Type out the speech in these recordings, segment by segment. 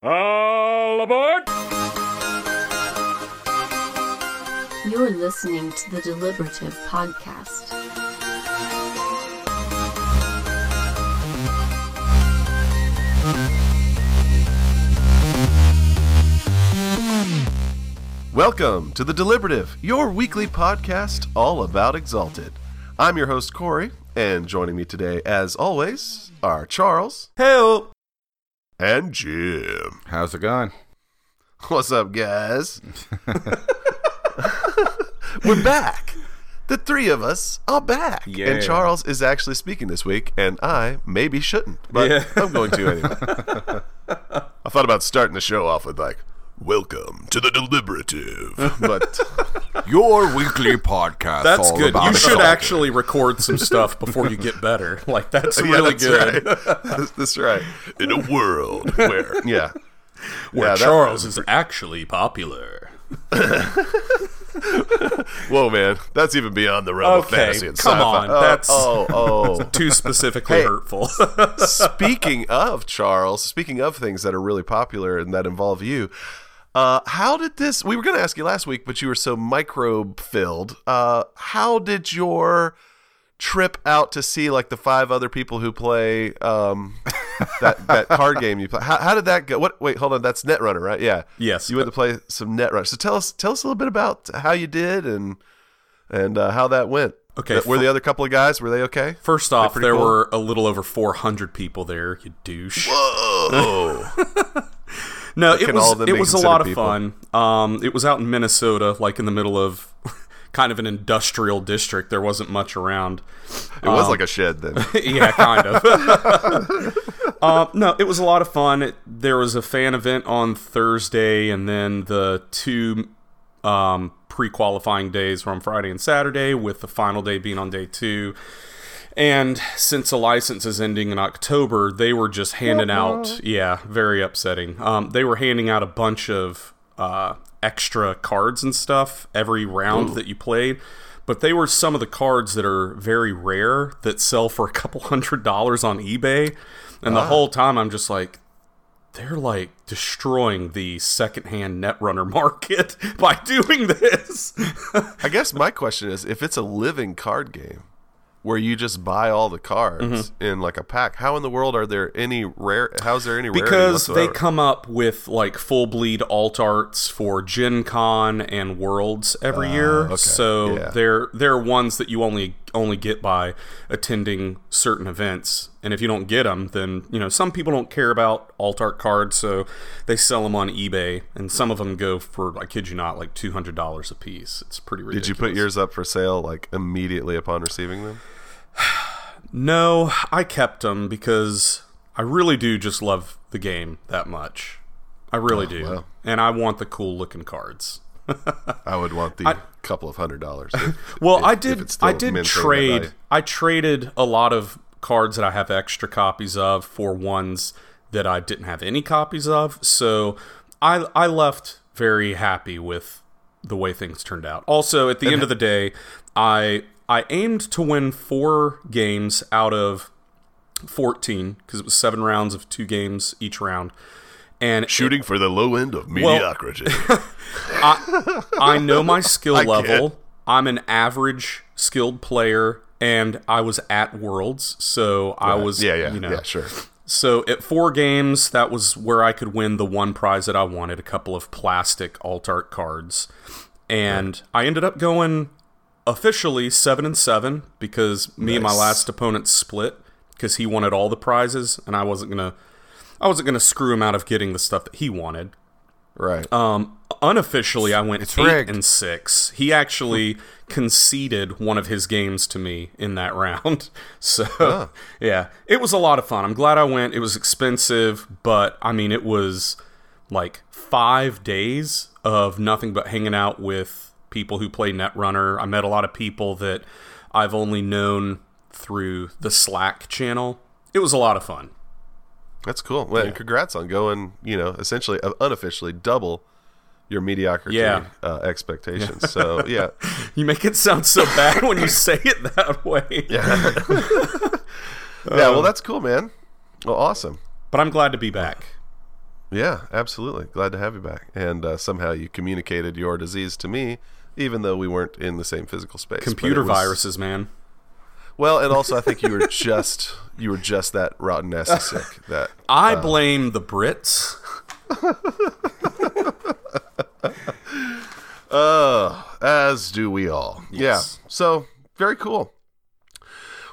All aboard! You're listening to the Deliberative Podcast. Welcome to The Deliberative, your weekly podcast all about Exalted. I'm your host, Corey, and joining me today, as always, are Charles Help! And Jim. How's it going? What's up, guys? We're back. The three of us are back. Yeah. And Charles is actually speaking this week, and I maybe shouldn't, but Yeah. I'm going to anyway. I thought about starting the show off with, like, Welcome to the Deliberative. But Your weekly podcast. That's all good. about You should Exalted. actually record some stuff before you get better. Like that's Yeah, really that's good. Right. That's, that's right. In a world where, yeah, Where Yeah, Charles is actually popular. Whoa, man, that's even beyond the realm of fantasy and come sci-fi. on, Oh, that's- oh, oh. oh. Too specifically Hey. hurtful. speaking of Charles, speaking of things that are really popular and that involve you, uh, how did this? We were going to ask you last week, but you were so microbe filled. Uh, how did your trip out to see like the five other people who play um, that that card game you play? How, how did that go? What? Wait, hold on. That's Netrunner, right? Yeah. Yes. You went to play some Netrunner. So tell us, tell us a little bit about how you did and and uh, how that went. Okay, Were the other couple of guys? Were they okay? First off, there cool? were a little over 400 people there. You douche. Whoa. No, it was it was a lot of considered fun. Um, it was out in Minnesota, like in the middle of kind of an industrial district. There wasn't much around. It was like a shed then. yeah, kind of. uh, no, it was a lot of fun. It, there was a fan event on Thursday, and then the two um, pre-qualifying days were on Friday and Saturday, with the final day being on day two. And since the license is ending in October, they were just handing out. Yeah, very upsetting. Um, they were handing out a bunch of uh, extra cards and stuff every round that you played. But they were some of the cards that are very rare that sell for a couple hundred dollars on eBay. And the whole time I'm just like, they're like destroying the secondhand netrunner market by doing this. I guess my question is if it's a living card game where you just buy all the cards Mm-hmm. in like a pack, how in the world are there any rare how's there any because they come up with like full bleed alt arts for Gen Con and Worlds every year. Ah, okay, So yeah. they're they're ones that you only only get by attending certain events. And if you don't get them, then you know some people don't care about alt art cards, so they sell them on eBay, and some of them go for I kid you not like two hundred dollars a piece. It's pretty ridiculous. Did you put yours up for sale like immediately upon receiving them? No, I kept them because I really do just love the game that much. I really oh, do, wow. and I want the cool looking cards. I would want the couple of hundred dollars. if- Well, if- I did. I did trade. I traded a lot of cards that I have extra copies of for ones that I didn't have any copies of. So I I left very happy with the way things turned out. Also, at the end of the day, I I aimed to win four games out of fourteen because it was seven rounds of two games each round. And Shooting for the low end of mediocrity. I know my skill I level. get. I'm an average skilled player, and I was at Worlds, so I was, yeah, yeah, you know, yeah, sure. So at four games, that was where I could win the one prize that I wanted—a couple of plastic alt art cards, and I ended up going officially seven and seven because me and my last opponent split because he wanted all the prizes, and I wasn't gonna, I wasn't gonna screw him out of getting the stuff that he wanted. Right. Um, unofficially, I went eight rigged. and six. He actually conceded one of his games to me in that round. So, yeah, it was a lot of fun. I'm glad I went. It was expensive, but I mean, it was like five days of nothing but hanging out with people who play Netrunner. I met a lot of people that I've only known through the Slack channel. It was a lot of fun. That's cool. Well, and congrats on going, you know, essentially, uh, unofficially double your mediocrity Yeah. uh, expectations. So, yeah. You make it sound so bad when you say it that way. Yeah. yeah, well, that's cool, man. Well, awesome. But I'm glad to be back. Yeah, absolutely. Glad to have you back. And uh, somehow you communicated your disease to me, even though we weren't in the same physical space. Computer was- viruses, man. Well, and also I think you were just you were just that rotten nasty sick. That I blame the Brits. uh, as do we all. Yes. Yeah. So very cool.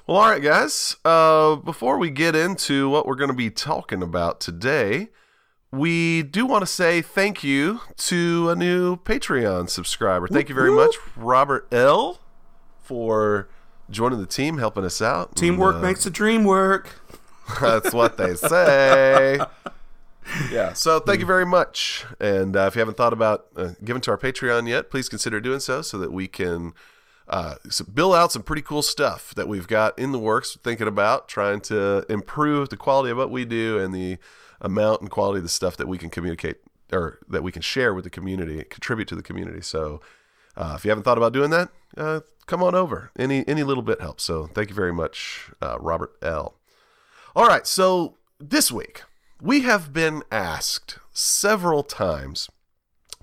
Well, all right, guys. Uh, before we get into what we're going to be talking about today, we do want to say thank you to a new Patreon subscriber. Thank you very much, Robert L, for joining the team, helping us out. Teamwork And, uh, makes the dream work. That's what they say. yeah. So thank you very much. And uh, if you haven't thought about uh, giving to our Patreon yet, please consider doing so so that we can uh, build out some pretty cool stuff that we've got in the works, thinking about trying to improve the quality of what we do and the amount and quality of the stuff that we can communicate or that we can share with the community, contribute to the community. So uh, if you haven't thought about doing that, uh, come on over. Any any little bit helps. So thank you very much, uh, Robert L. All right, so this week we have been asked several times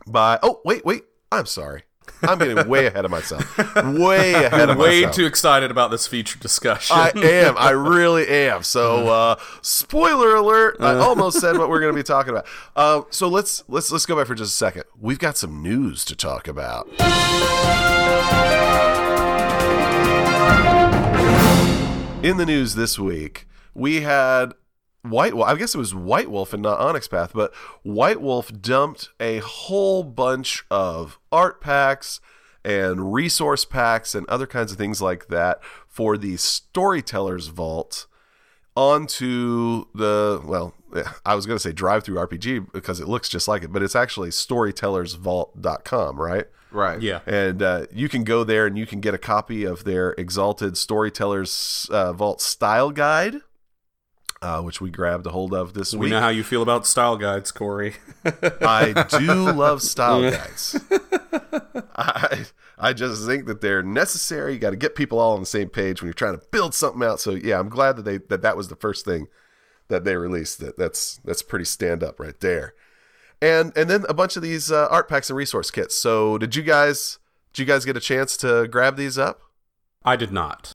by. Oh, wait, wait. I'm sorry. I'm getting way ahead of myself. Way ahead of Way myself. too excited about this feature discussion. I am. I really am. So, uh, spoiler alert! I almost said what we're going to be talking about. Uh, so let's let's let's go back for just a second. We've got some news to talk about. In the news this week, we had White Wolf. I guess it was White Wolf and not Onyx Path, but White Wolf dumped a whole bunch of art packs and resource packs and other kinds of things like that for the Storyteller's Vault onto the well i was going to say DriveThruRPG because it looks just like it but it's actually storytellersvault.com right Right. yeah. and uh, you can go there and you can get a copy of their exalted storytellers uh, vault style guide uh, which we grabbed a hold of this We week We know how you feel about style guides, Corey. I do love style guides. I I just think that they're necessary. You got to get people all on the same page when you're trying to build something out. So yeah, I'm glad that they that that was the first thing that they released. That that's that's pretty stand up right there. And and then a bunch of these uh, art packs and resource kits. So did you guys did you guys get a chance to grab these up? I did not.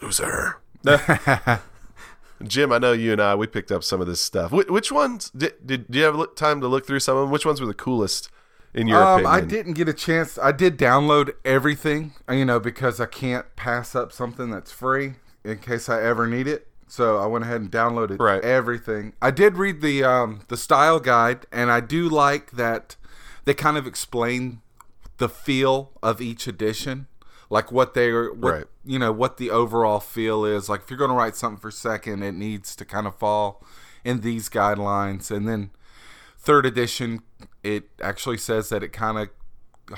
Loser. Jim, I know you and I we picked up some of this stuff. Wh- which ones did, did did you have time to look through some of them? Which ones were the coolest in your um, opinion? I didn't get a chance. I did download everything, you know, because I can't pass up something that's free in case I ever need it. So I went ahead and downloaded Right. everything. I did read the um, the style guide, and I do like that they kind of explain the feel of each edition, like what they are, what Right. you know, what the overall feel is. Like if you're going to write something for second, it needs to kind of fall in these guidelines, and then third edition it actually says that it kind of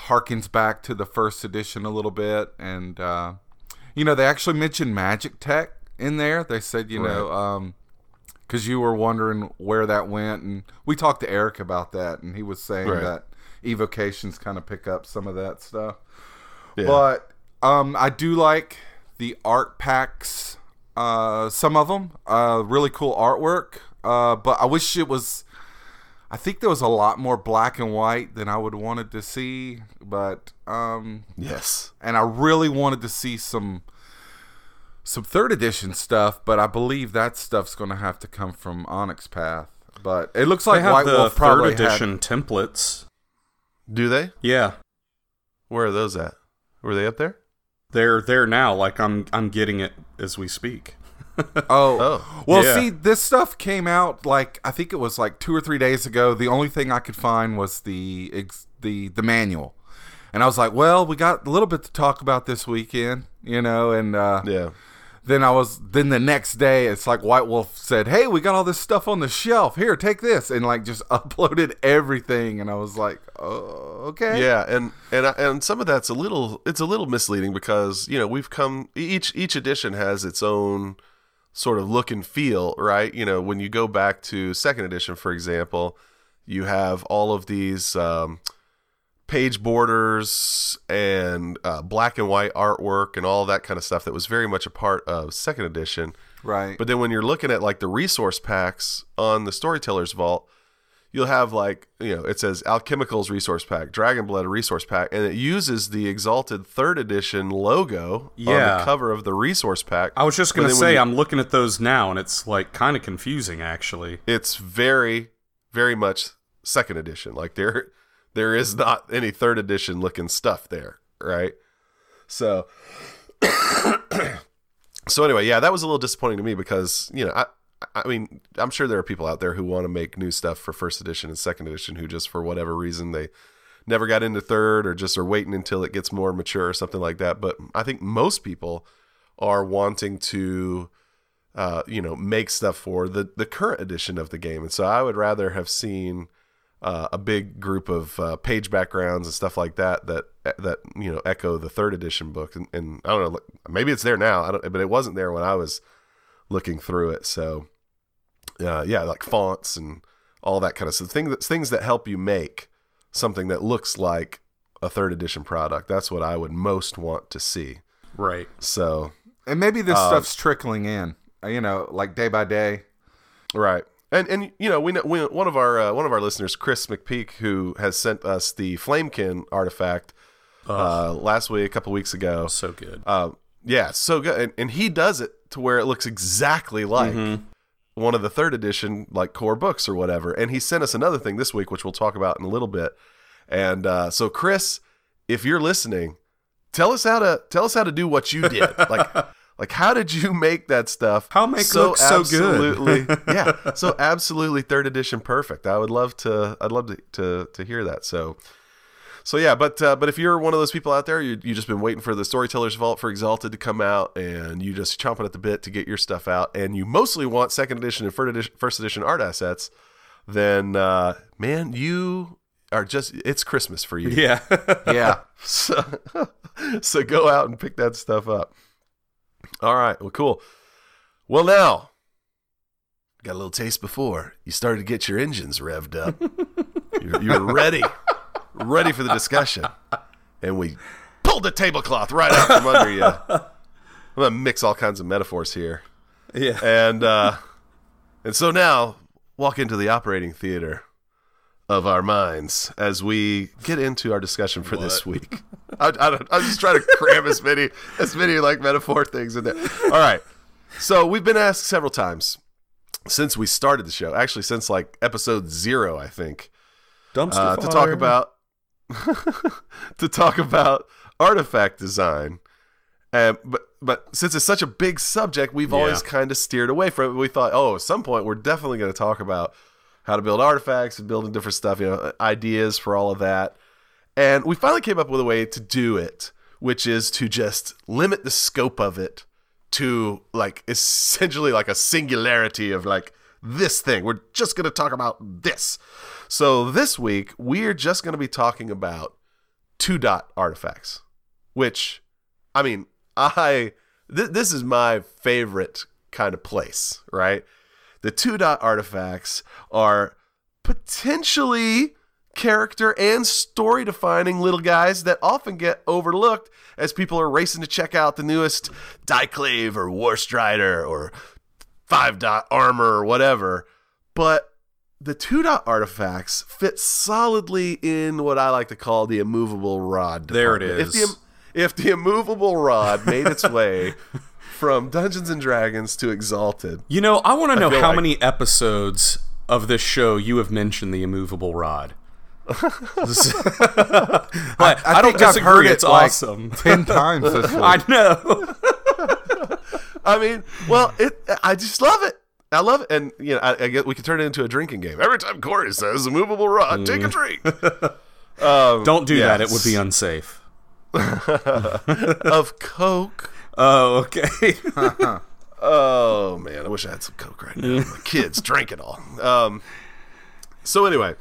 harkens back to the first edition a little bit and uh, you know they actually mention magic tech in there they said you know um because you were wondering where that went and we talked to eric about that and he was saying Right. that evocations kind of pick up some of that stuff Yeah. but um, I do like the art packs. Uh, some of them, uh, really cool artwork. Uh, but I wish it was. I think there was a lot more black and white than I would wanted to see. But um, yes. and I really wanted to see some some third edition stuff. But I believe that stuff's going to have to come from Onyx Path. But it looks They like have White the Wolf third probably had- edition templates. Do they? Yeah, Where are those at? Were they up there? they're there now. Like I'm, I'm getting it as we speak. Oh, Oh. well, Yeah. see, this stuff came out like I think it was like two or three days ago. The only thing I could find was the ex- the the manual, and I was like, well, we got a little bit to talk about this weekend, you know. And uh, Yeah. Then I was then the next day, it's like White Wolf said, hey, we got all this stuff on the shelf. Here, take this, and like just uploaded everything, and I was like, oh, okay, Yeah, and and and some of that's a little it's a little misleading because you know we've come each each edition has its own sort of look and feel, right? You know, when you go back to second edition, for example, you have all of these um, page borders and uh, black and white artwork and all that kind of stuff that was very much a part of second edition. Right. But then when you're looking at like the resource packs on the Storyteller's Vault, you'll have like you know it says Alchemicals resource pack, Dragon Blood resource pack, and it uses the Exalted Third Edition logo on the cover of the resource pack. I was just gonna say you- I'm looking at those now, and it's like kind of confusing actually. it's very very much second edition like there there is not any third edition looking stuff there right so so anyway yeah that was a little disappointing to me because you know i i mean i'm sure there are people out there who want to make new stuff for first edition and second edition who just for whatever reason they never got into third or just are waiting until it gets more mature or something like that but i think most people are wanting to uh, you know, make stuff for the the current edition of the game. And so I would rather have seen uh, a big group of uh, page backgrounds and stuff like that that that you know echo the third edition book. And, and I don't know, maybe it's there now. I don't, but it wasn't there when I was looking through it. So uh, yeah, like fonts and all that kind of stuff. Things that things that help you make something that looks like a third edition product. That's what I would most want to see. Right. So and maybe this Uh, stuff's trickling in. uh, You know, like day by day. Right. And and you know we know we, one of our uh, one of our listeners, Chris McPeak, who has sent us the Flamekin artifact uh, last week, a couple weeks ago. So good. Uh, yeah, so good, and, and he does it to where it looks exactly like one of the third edition like core books or whatever. And he sent us another thing this week, which we'll talk about in a little bit. And uh, so, Chris, if you're listening, tell us how to tell us how to do what you did. like, like how did you make that stuff? How make look so good? absolutely, yeah, so absolutely third edition perfect. I would love to. I'd love to to, to hear that. So. So yeah, but uh, but if you're one of those people out there, you you just been waiting for the Storyteller's Vault for Exalted to come out, and you just chomping at the bit to get your stuff out, and you mostly want second edition and first edition, first edition art assets, then uh, man, you are just it's Christmas for you. yeah. Yeah. So, so go out and pick that stuff up. All right. Well, cool. Well, now got a little taste before you started to get your engines revved up. you're, you're ready, ready for the discussion, and we pulled the tablecloth right out from under you. I'm gonna mix all kinds of metaphors here, yeah. and uh, and so now walk into the operating theater of our minds as we get into our discussion for this week. I, I don't, I'm just trying to cram as many as many like metaphor things in there. All right. So we've been asked several times since we started the show, actually since like episode zero, I think, Dumpster uh, to talk about to talk about artifact design. Um, but but since it's such a big subject, we've always kind of steered away from it. We thought, oh, at some point, we're definitely going to talk about how to build artifacts and building different stuff, you know, ideas for all of that. And we finally came up with a way to do it, which is to just limit the scope of it to like essentially like a singularity of like this thing. We're just going to talk about this. So this week, we're just going to be talking about two dot artifacts, which, I mean, I th- this is my favorite kind of place, right? The two dot artifacts are potentially character and story defining little guys that often get overlooked as people are racing to check out the newest Daiklave or Warstrider or five dot armor or whatever. But the two dot artifacts fit solidly in what I like to call the immovable rod. There it is. If the, if the immovable rod made its way from Dungeons and Dragons to Exalted, You know, I want to know how like- many episodes of this show you have mentioned the immovable rod. I, I, don't think I've disagree. heard it, it's like, awesome. Ten times this week. I know. I mean, well, it. I just love it. I love it, and you know, I, I get we can turn it into a drinking game. Every time Corey says "immovable rod," take a mm. drink um, Don't do Yeah. that. It would be unsafe. of Coke. Oh, okay. Oh man, I wish I had some Coke right now. My kids drink it all. Um, so anyway,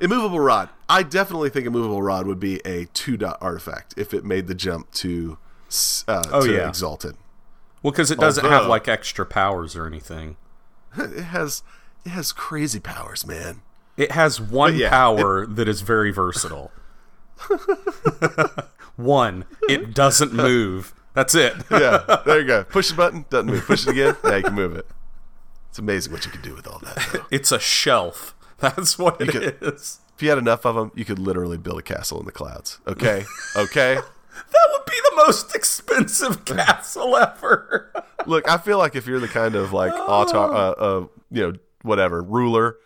immovable rod. I definitely think immovable rod would be a two dot artifact if it made the jump to uh, Oh, to yeah. exalted. well, because it doesn't have like extra powers or anything. It has it has crazy powers, man. It has one yeah, power that is very versatile. one, it doesn't move. That's it. yeah, there you go. Push the button, doesn't move. Push it again, now you can move it. It's amazing what you can do with all that. though. It's a shelf. That's what it is. could- If you had enough of them, you could literally build a castle in the clouds. Okay, okay. That would be the most expensive castle ever. Look, I feel like if you're the kind of like auto, uh, uh, you know, whatever ruler,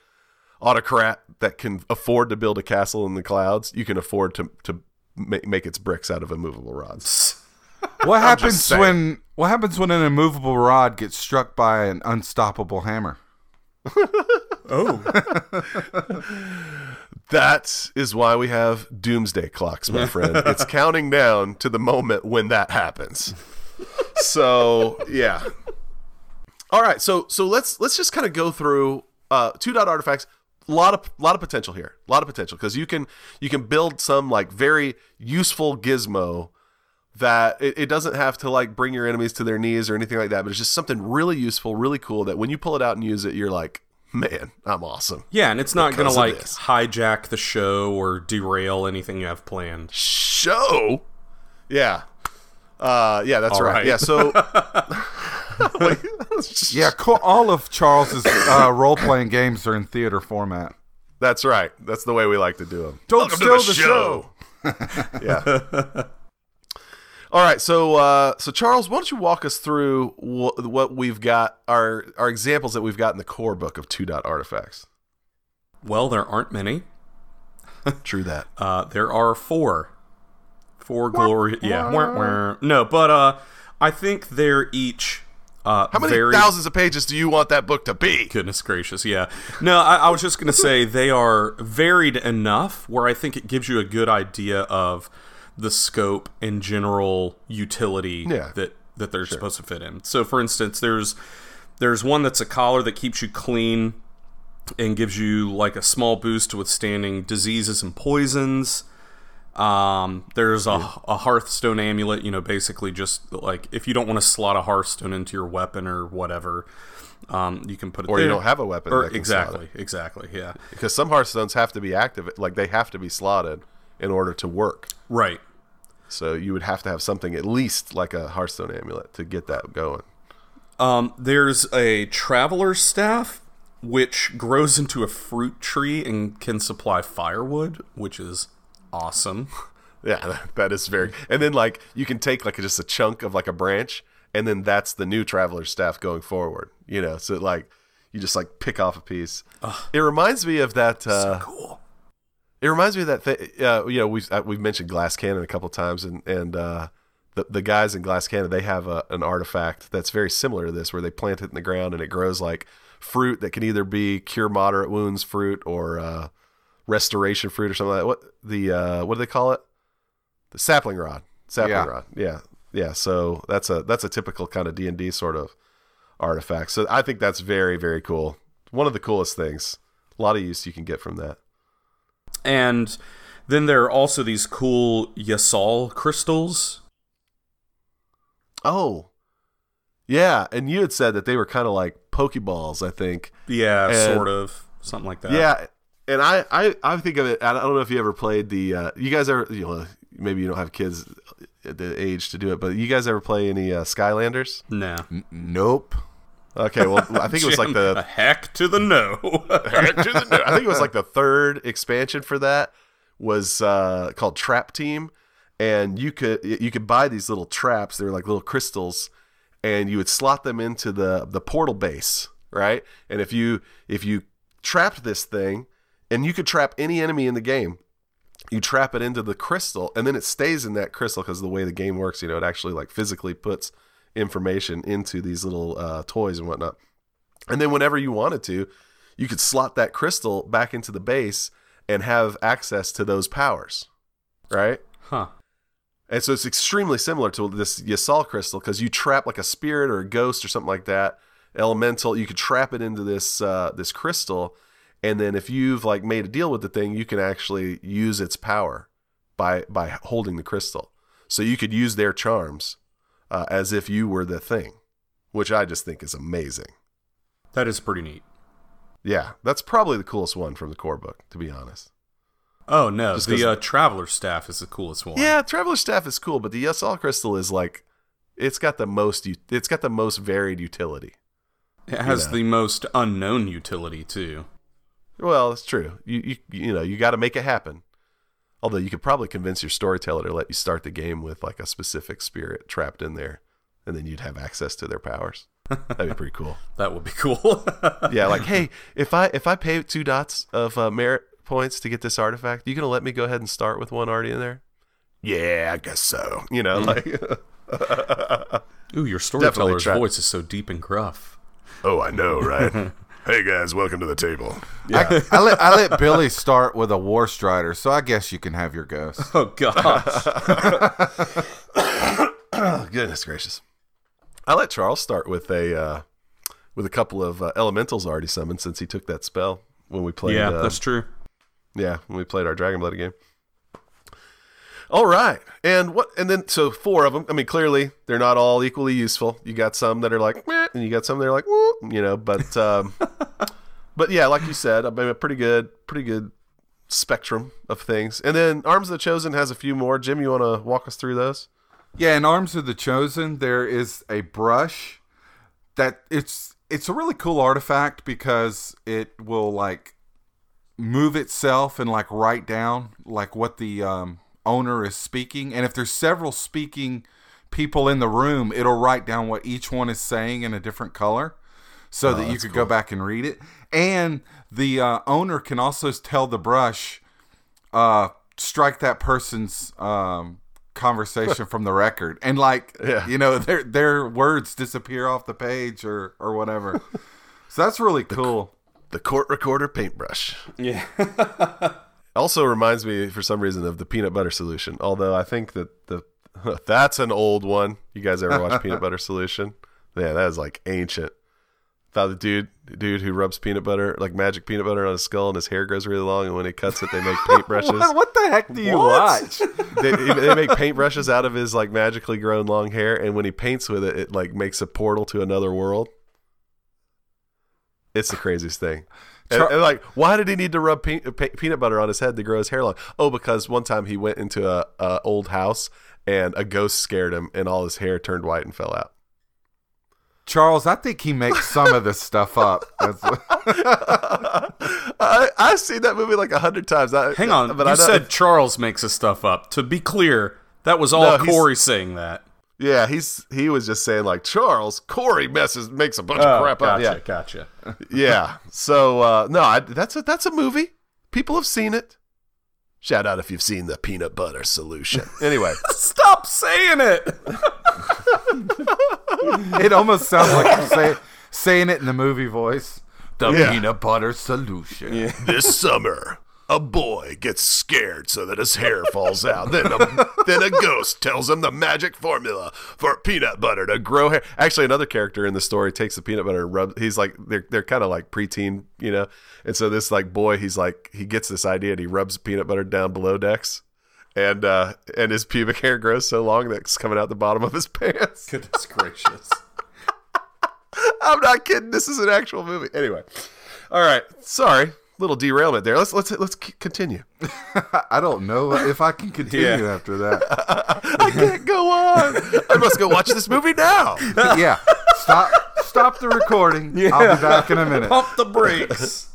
autocrat that can afford to build a castle in the clouds, you can afford to to ma- make its bricks out of immovable rods. What happens when what happens when an immovable rod gets struck by an unstoppable hammer? Oh. That is why we have doomsday clocks, my friend. it's counting down to the moment when that happens. So yeah. All right, so so let's let's just kind of go through uh, two dot artifacts. A lot of lot of potential here. A lot of potential because you can you can build some like very useful gizmo that it, it doesn't have to like bring your enemies to their knees or anything like that, but it's just something really useful, really cool that when you pull it out and use it, you're like, man, I'm awesome. Yeah, and it's not going to like this. hijack the show or derail anything you have planned. show. Yeah. Uh, yeah, that's All right. right. Yeah, so Wait, Yeah, co- all of Charles's uh, role playing games are in theater format. that's right. That's the way we like to do them. Don't steal the show. yeah. All right, so uh, so Charles, why don't you walk us through wh- what we've got our our examples that we've got in the core book of two dot artifacts? Well, there aren't many. True that. Uh, there are four. Four glory. Yeah. wah, wah. No, but uh, I think they're each. Uh, How many very, thousands of pages do you want that book to be? Goodness gracious, yeah. No, I, I was just going to say they are varied enough where I think it gives you a good idea of the scope and general utility Yeah. that that they're supposed to fit in. So, for instance, there's there's one that's a collar that keeps you clean and gives you like a small boost to withstanding diseases and poisons. Um, there's a, a Hearthstone amulet, you know, basically just like if you don't want to slot a Hearthstone into your weapon or whatever, um, you can put it Or you don't have a weapon Or that can slot exactly, exactly, yeah, Because some Hearthstones have to be active, like they have to be slotted in order to work. right. So you would have to have something at least like a Hearthstone amulet to get that going. Um, there's a traveler's staff which grows into a fruit tree and can supply firewood, which is awesome. Yeah, that- is very. And then like you can take like just a chunk of like a branch, and then that's the new traveler's staff going forward. You know, so like you just like pick off a piece. It reminds me of that. Uh, Cool. It reminds me of that thing. Uh, you know, we've uh, we've mentioned Glass Cannon a couple times, and and uh, the the guys in Glass Cannon they have a, an artifact that's very similar to this, where they plant it in the ground and it grows like fruit that can either be cure moderate wounds fruit or uh, restoration fruit or something like that. What the uh, what do they call it? The sapling rod. Sapling Yeah. rod. Yeah, yeah. So that's a that's a typical kind of D and D sort of artifact. So I think that's very very cool. One of the coolest things. A lot of use you can get from that. And then there are also these cool Yasal crystals. Oh, yeah. And you had said that they were kind of like Pokeballs, I think. Yeah, And- sort of something like that. Yeah. And I, I, I think of it. I don't know if you ever played the. Uh, you guys ever, you know, maybe you don't have kids at the age to do it, but you guys ever play any uh, Skylanders? Nah. Nope. Okay, well, I think it was like Jim, the a heck to the no. I think it was like the third expansion for that was uh, called Trap Team, and you could you could buy these little traps. They're like little crystals, and you would slot them into the the portal base, right? And if you if you trapped this thing, and you could trap any enemy in the game. You trap it into the crystal, and then it stays in that crystal because of the way the game works. You know, it actually like physically puts information into these little uh, toys and whatnot. And then whenever you wanted to, you could slot that crystal back into the base and have access to those powers, right? huh. And so it's extremely similar to this Yasal crystal because you trap like a spirit or a ghost or something like that, elemental. You could trap it into this uh, this crystal, and then if you've like made a deal with the thing, you can actually use its power by by holding the crystal. So you could use their charms uh, as if you were the thing, which I just think is amazing. That is pretty neat. Yeah, that's probably the coolest one from the core book, to be honest. Oh no, Just the uh, traveler staff is the coolest one. Yeah, Traveler Staff is cool, but the Yasal Crystal is like it's got the most it's got the most varied utility. It has know. the most unknown utility too. Well, it's true. You you you know you got to make it happen. Although you could probably convince your storyteller to let you start the game with like a specific spirit trapped in there, and then you'd have access to their powers. That'd be pretty cool. That would be cool. Yeah, like hey, if I if I pay two dots of uh, merit points to get this artifact, you gonna let me go ahead and start with one already in there? Yeah, I guess so. You know, like Ooh, your storyteller's voice is so deep and gruff. oh, I know, right? Hey guys, welcome to the table. I, I let I let Billy start with a war strider, so I guess you can have your ghost. Oh gosh. Oh, goodness gracious. I let Charles start with a uh, with a couple of uh, elementals already summoned since he took that spell when we played. yeah, uh, that's true. yeah, when we played our Dragon Blood game. All right, and what? And then so four of them. I mean, clearly they're not all equally useful. You got some that are like, and you got some that are like, you know. But um, but yeah, like you said, I mean, a pretty good, pretty good spectrum of things. And then Arms of the Chosen has a few more. Jim, you want to walk us through those? Yeah, in Arms of the Chosen, there is a brush that it's it's a really cool artifact because it will like move itself and like write down like what the um, owner is speaking, and if there's several speaking people in the room, it'll write down what each one is saying in a different color, so that you could go back and read it. And the uh, owner can also tell the brush uh strike that person's um conversation from the record and like Yeah. you know their their words disappear off the page or or whatever so that's really cool The court recorder paintbrush. Yeah. Also reminds me for some reason of the peanut butter solution. Although I think that the that's an old one. You guys ever watch Peanut Butter Solution? Yeah, that is like ancient. About the dude dude who rubs peanut butter like magic peanut butter on his skull and his hair grows really long and when he cuts it they make paintbrushes. what, what the heck do you watch they, they make paintbrushes out of his like magically grown long hair and when he paints with it it like makes a portal to another world. It's the craziest thing. And, Char- and, like, why did he need to rub pe- pe- peanut butter on his head to grow his hair long? Oh, because one time he went into a, a old house and a ghost scared him, and all his hair turned white and fell out. charles i think he makes some of this stuff up I, I've seen that movie like a hundred times. I, Hang on. but you I said Charles makes his stuff up. To be clear, that was all No, Corey saying that. Yeah, he's he was just saying like Charles Corey messes makes a bunch Oh, of crap up. gotcha, Yeah, gotcha. yeah. So uh, no, I, that's a that's a movie. People have seen it. Shout out if you've seen the peanut butter solution. Anyway, Stop saying it. it almost sounds like you're say, saying it in the movie voice the Yeah. peanut butter solution this summer, a boy gets scared so that his hair falls out. Then a, then a ghost tells him the magic formula for peanut butter to grow hair. Actually, another character in the story takes the peanut butter and rub. He's like they're they're kind of like preteen, you know. And so this like boy, he's like he gets this idea and he rubs peanut butter down below decks. And uh, and his pubic hair grows so long that it's coming out the bottom of his pants. Goodness gracious. I'm not kidding. This is an actual movie. Anyway, all right. Sorry, little derailment there. Let's let's let's continue. i don't know if i can continue Yeah. after that I can't go on. I must go watch this movie now. yeah stop stop the recording i'll be back in a minute Pump the brakes.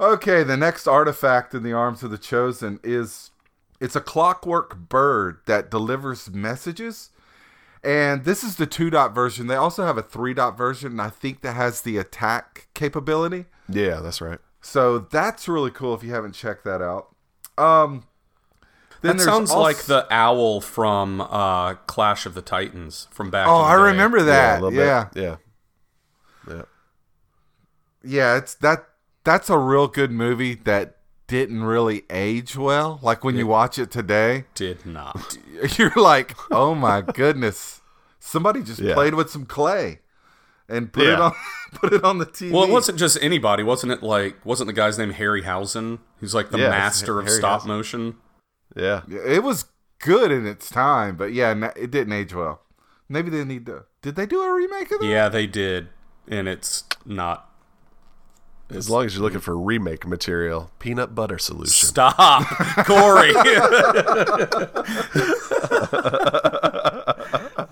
Okay, the next artifact in the arms of the chosen is it's a clockwork bird that delivers messages. And this is the 2 dot version. They also have a 3 dot version, and I think that has the attack capability. Yeah, that's right. So that's really cool if you haven't checked that out. Um then That sounds also- like the owl from uh, Clash of the Titans from back. Oh, in the I day. remember Yeah, a that. little Yeah. bit. Yeah. Yeah. Yeah, it's that that's a real good movie that didn't really age well. Like when you watch it today, Did not. you're like, oh my goodness, somebody just Yeah. played with some clay and put it on put it on the TV. Well, it wasn't just anybody, wasn't it? Like, wasn't the guy's name Harryhausen? Who's like the Yeah, master of Harryhausen. stop motion. Yeah. It was good in its time, but yeah, it didn't age well. Maybe they need to. Did they do a remake of it? Yeah, they did, and it's not. As long as you're looking for remake material, peanut butter solution. Stop, Corey.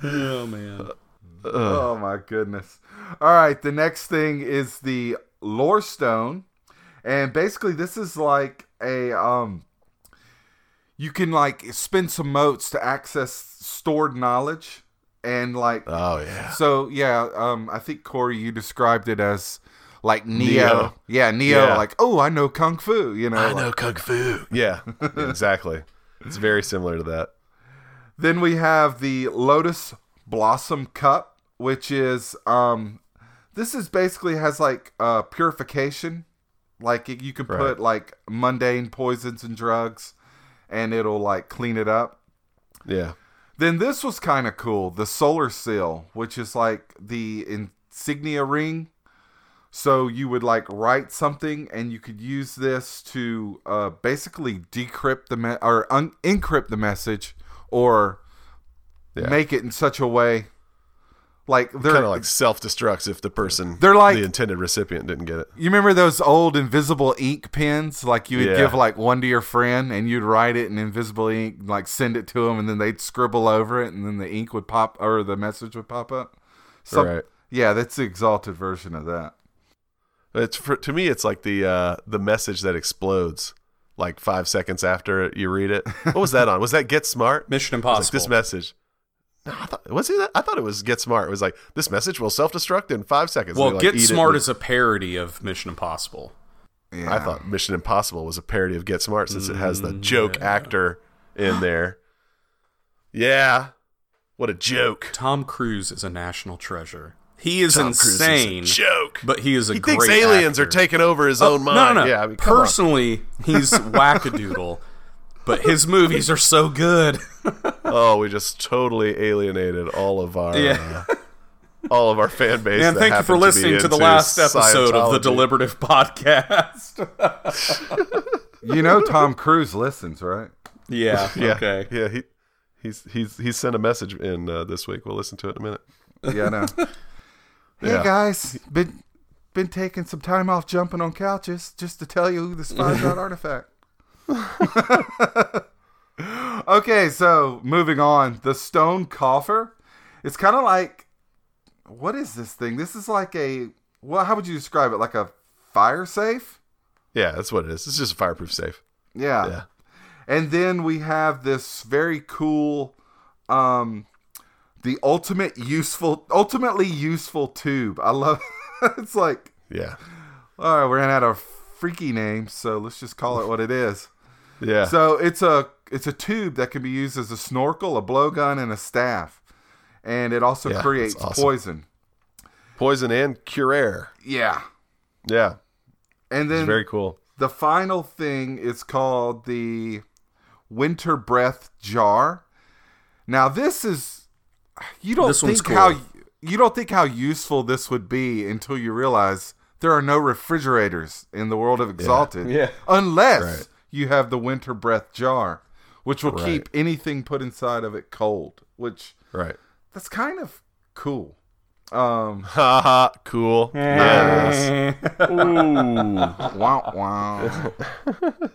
oh man. Oh my goodness. All right, the next thing is the lore stone. And basically this is like a um you can like spend some motes to access stored knowledge and like Oh yeah. so yeah, um I think Corey you described it as like Neo. Neo. Yeah, Neo Yeah. like, "Oh, I know kung fu," you know. I like- know kung fu. Yeah, exactly. It's very similar to that. Then we have the Lotus Blossom Cup, which is um this is basically has like uh purification. Like you can Right. put like mundane poisons and drugs and it'll like clean it up. Yeah. Then this was kind of cool, the Solar Seal, which is like the insignia ring. So you would like write something, and you could use this to uh, basically decrypt the me- or un- encrypt the message, or Yeah. make it in such a way, like they're Kind of like self destructs if the person, They're like- the intended recipient, didn't get it. You remember those old invisible ink pens? Like you would Yeah. give like one to your friend, and you'd write it in invisible ink, like send it to them, and then they'd scribble over it, and then the ink would pop or the message would pop up. So, Right. Yeah, that's the exalted version of that. It's for, to me, it's like the uh, the message that explodes like five seconds after you read it. What was that on? Was that Get Smart? Mission It was like, Impossible. this message. No, I thought was it that? I thought it was Get Smart. It was like this message will self destruct in five seconds. well, like, Get Smart and- is a parody of Mission Impossible. Yeah. I thought Mission Impossible was a parody of Get Smart since it has Mm, the joke actor in there. Yeah, what a joke! Tom Cruise is a national treasure. He is Tom Cruise is a insane, joke. but he is a He great thinks aliens actor. are taking over his Oh, own mind. No, no, no. Yeah, I mean. Personally, he's wackadoodle, but his movies are so good. Oh, we just totally alienated all of our Yeah. uh, all of our fan base. and thank you for listening to the last episode of the Deliberative Podcast. you know Tom Cruise listens, right? yeah. Yeah, Okay. yeah. He he's he's he's sent a message in uh, this week. We'll listen to it in a minute. Yeah, I know. Hey Yeah. guys, been been taking some time off jumping on couches just to tell you this finds out artifact. okay, so moving on, the stone coffer. It's kind of like what is this thing? This is like a well, how would you describe it? Like a fire safe? Yeah, that's what it is. It's just a fireproof safe. Yeah. Yeah. And then we have this very cool um the ultimate useful ultimately useful tube. I love it's like Yeah, all right, we're gonna add of freaky name, so let's just call it what it is. yeah. So it's a it's a tube that can be used as a snorkel, a blowgun, and a staff. And it also Yeah, creates awesome. poison. Poison and cure air. Yeah. Yeah, And it's then very cool. the final thing is called the winter breath jar. Now this is you don't This one's think how you don't think how useful this would be until you realize there are no refrigerators in the world of Exalted. Yeah. Unless Right. you have the winter breath jar, which will Right. keep anything put inside of it cold, which Right. that's kind of cool. Um Ha ha. Cool. yes. wow wow.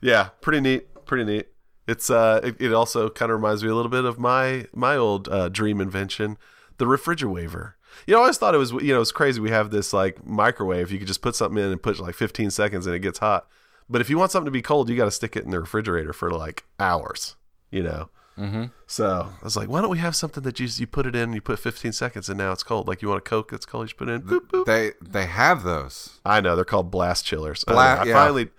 Yeah, pretty neat. Pretty neat. It's uh, it, it also kind of reminds me a little bit of my my old uh, dream invention, the refrigerator. You know, I always thought it was you know it's crazy. We have this like microwave. You could just put something in and put like 15 seconds and it gets hot. But if you want something to be cold, you got to stick it in the refrigerator for like hours. You know. Mm-hmm. So I was like, why don't we have something that you you put it in, you put 15 seconds, and now it's cold. Like you want a Coke that's cold, you just put it in. Boop, boop. They they have those. I know they're called blast chillers. I Bla- know. I, yeah. finally,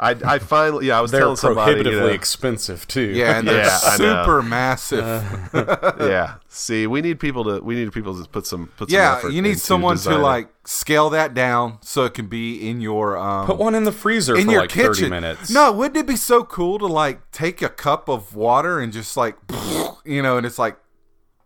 I I finally yeah I was They're telling somebody you prohibitively know- expensive too. Yeah, and they're Yeah, super massive. yeah. See, we need people to we need people to put some put some yeah, effort you need into someone to designing. like scale that down so it can be in your um Put one in the freezer in for your like kitchen. 30 minutes. No, wouldn't it be so cool to like take a cup of water and just like you know, and it's like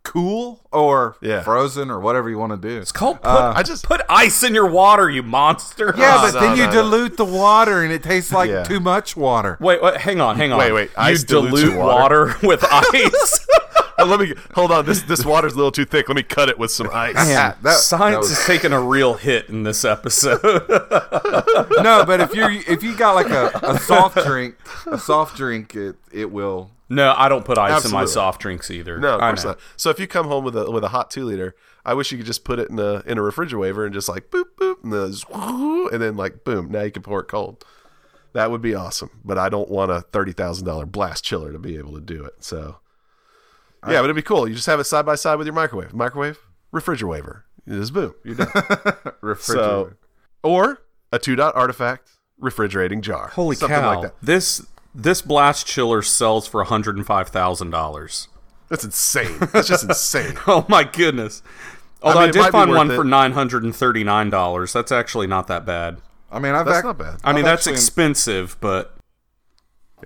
cool or Yeah. frozen or whatever you want to do. It's called uh, put, I just put ice in your water, you monster. yeah, Oh, but no, then you no, no. dilute the water and it tastes like Yeah. too much water. Wait, wait, hang on, hang on. Wait, wait, You ice dilute water? water with ice. let me hold on. This this water's a little too thick. Let me cut it with some ice. Man, that- Science is taking a real hit in this episode. no, but if you if you got like a, a soft drink, a soft drink, it it will. No, I don't put ice in my soft drinks either. No, of course not. So if you come home with a with a hot two liter, I wish you could just put it in a in a refrigerator and just like boop boop and, the, and then like boom, now you can pour it cold. That would be awesome. But I don't want a thirty thousand dollar blast chiller to be able to do it. So yeah, but it'd be cool. You just have it side by side with your microwave, microwave, refrigerator. Just boom, you're done. Refrigerator. so or a two dot artifact refrigerating jar. Holy Something cow! like that. This this blast chiller sells for one hundred and five thousand dollars. That's insane. That's just insane. Oh my goodness! Although I, mean, it might did find one it. for nine hundred and thirty nine dollars. That's actually not that bad. I mean, I've That's ac- not bad. I mean, I've that's actually- expensive, but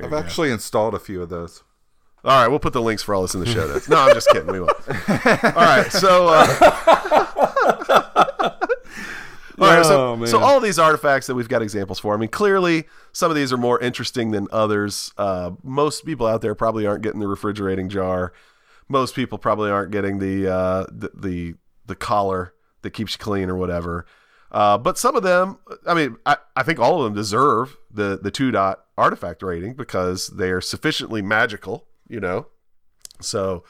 I've actually installed a few of those. All right, we'll put the links for all this in the show notes. No, I'm just kidding. We won't. All right, so. Uh, all right, so, Oh, man. so all these artifacts that we've got examples for. I mean, clearly some of these are more interesting than others. Uh, most people out there probably aren't getting the refrigerating jar. Most people probably aren't getting the uh, the, the the collar that keeps you clean or whatever. Uh, but some of them, I mean, I, I think all of them deserve the the two dot artifact rating because they are sufficiently magical, you know. So,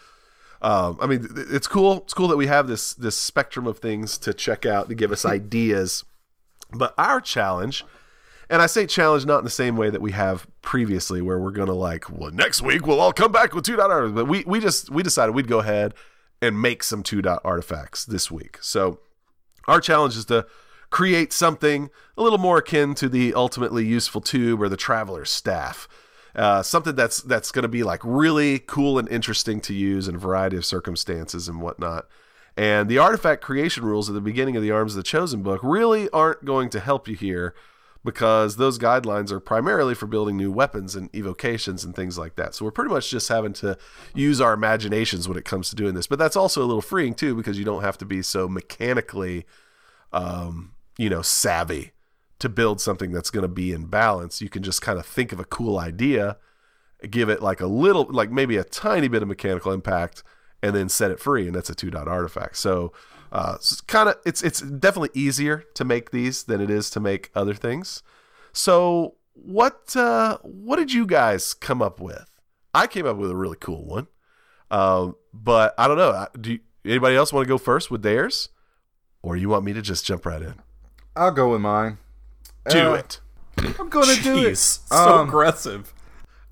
um, I mean, it's cool. It's cool that we have this this spectrum of things to check out to give us ideas. But our challenge, and I say challenge not in the same way that we have previously, where we're gonna like, well, next week we'll all come back with two dot artifacts. But we we just we decided we'd go ahead and make some two dot artifacts this week. So our challenge is to create something a little more akin to the ultimately useful tube or the traveler's staff. Uh, something that's that's going to be like really cool and interesting to use in a variety of circumstances and whatnot. And the artifact creation rules at the beginning of the Arms of the Chosen book really aren't going to help you here because those guidelines are primarily for building new weapons and evocations and things like that. So we're pretty much just having to use our imaginations when it comes to doing this. But that's also a little freeing too because you don't have to be so mechanically um, you know, savvy to build something that's going to be in balance. You can just kind of think of a cool idea, give it like a little, like maybe a tiny bit of mechanical impact, and then set it free, and that's a two dot artifact. So, uh, it's kind of, it's it's definitely easier to make these than it is to make other things. So, what uh, what did you guys come up with? I came up with a really cool one, um, but I don't know. Do you, anybody else want to go first with theirs, or you want me to just jump right in? I'll go with mine. Do Uh, it. I'm gonna do it. So Um, aggressive.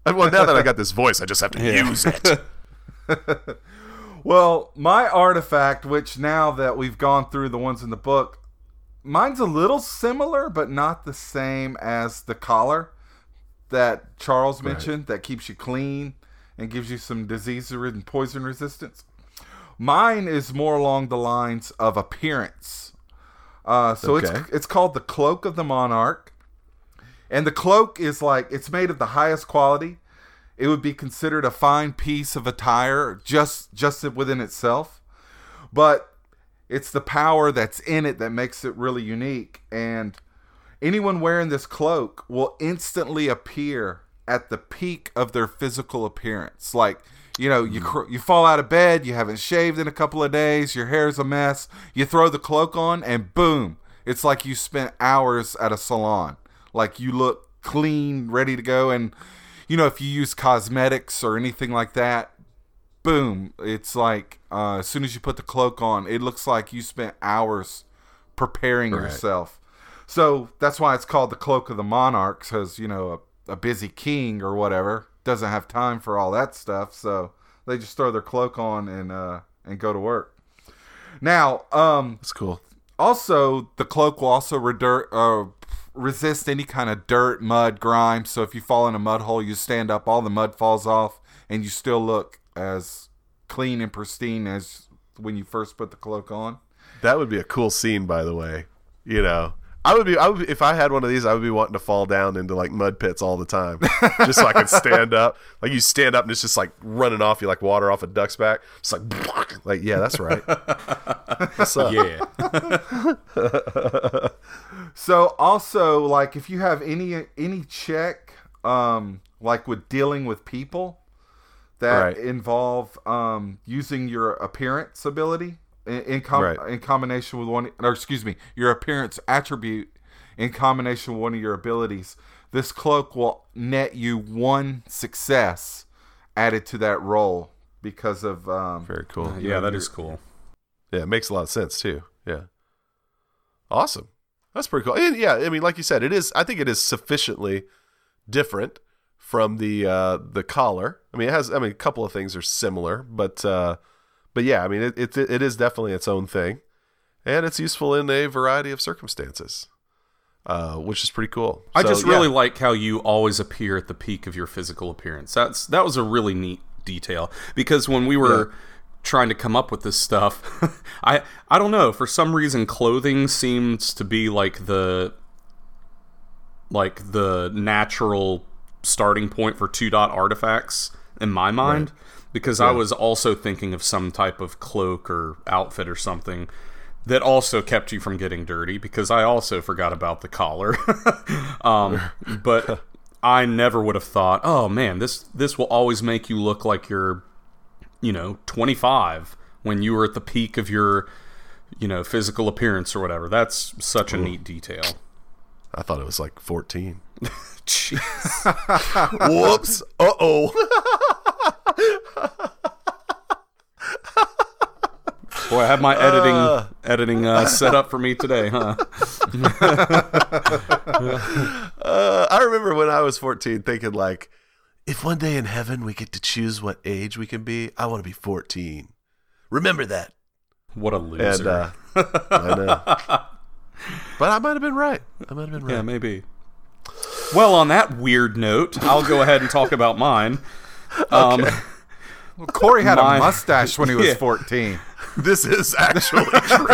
Uh, Well, now that I got this voice, I just have to use it. Well, my artifact, which now that we've gone through the ones in the book, mine's a little similar, but not the same as the collar that Charles mentioned that keeps you clean and gives you some disease and poison resistance. Mine is more along the lines of appearance. Uh, so Okay. it's it's called the Cloak of the Monarch, and the cloak is like it's made of the highest quality. It would be considered a fine piece of attire just just within itself, but it's the power that's in it that makes it really unique. And anyone wearing this cloak will instantly appear at the peak of their physical appearance. Like, you know, you cr- you fall out of bed, you haven't shaved in a couple of days, your hair's a mess. You throw the cloak on, and boom, it's like you spent hours at a salon. Like you look clean, ready to go. And you know, if you use cosmetics or anything like that, boom, it's like uh, as soon as you put the cloak on, it looks like you spent hours preparing yourself. So that's why it's called the cloak of the monarchs, because you know a, a busy king or whatever doesn't have time for all that stuff. So they just throw their cloak on and uh, and go to work. Now, um, That's cool. also the cloak will also redur- uh, resist any kind of dirt, mud, grime. So if you fall in a mud hole, you stand up, all the mud falls off, and you still look as clean and pristine as when you first put the cloak on. That would be a cool scene, by the way. You know, I would be. I would be, if I had one of these. I would be wanting to fall down into like mud pits all the time, just so I could stand up. Like you stand up and it's just like running off you like water off a duck's back. It's like, like yeah, that's right. Yeah. So also like if you have any any check um like with dealing with people that Right. involve um, using your appearance ability in in, com- Right. in combination with one, or excuse me, your appearance attribute in combination with one of your abilities. This cloak will net you one success added to that roll because of um, Very cool. yeah, that is cool. Yeah, it makes a lot of sense too. Yeah. Awesome. That's pretty cool. And yeah, I mean, like you said, it is. I think it is sufficiently different from the uh, the collar. I mean, it has. I mean, a couple of things are similar, but uh, but yeah, I mean, it, it it is definitely its own thing, and it's useful in a variety of circumstances, uh, which is pretty cool. I So, just yeah. really like how you always appear at the peak of your physical appearance. That's that was a really neat detail because when we were trying to come up with this stuff, I I don't know for some reason clothing seems to be like the like the natural starting point for two dot artifacts in my mind because I was also thinking of some type of cloak or outfit or something that also kept you from getting dirty because I also forgot about the collar. um, but I never would have thought, oh man, this this will always make you look like you're, you know, 25 when you were at the peak of your, you know, physical appearance or whatever. That's such a neat detail. I thought it was like fourteen. Jeez. Whoops. Uh oh. Boy, I have my editing editing uh, set up for me today, huh? Uh, I remember when I was 14 thinking like, if one day in heaven we get to choose what age we can be, I want to be 14. Remember that. What a loser. And uh, I know. But I might have been right. I might have been right. Yeah, maybe. Well, on that weird note, I'll go ahead and talk about mine. Um, Well, Corey had My- a mustache when he was Yeah. 14. This is actually true.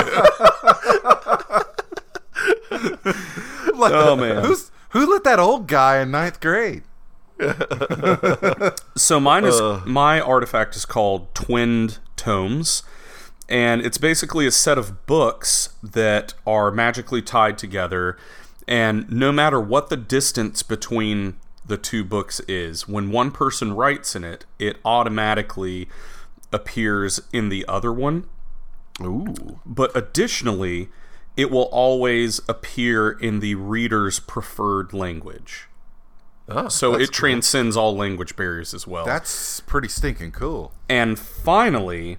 Like, Oh, man. who's who let that old guy in ninth grade? So mine is my artifact is called Twinned Tomes, and it's basically a set of books that are magically tied together. And no matter what the distance between the two books is, when one person writes in it, it automatically appears in the other one. Ooh. But additionally, it will always appear in the reader's preferred language. Oh, So it transcends all language barriers as well. That's pretty stinking cool. And finally,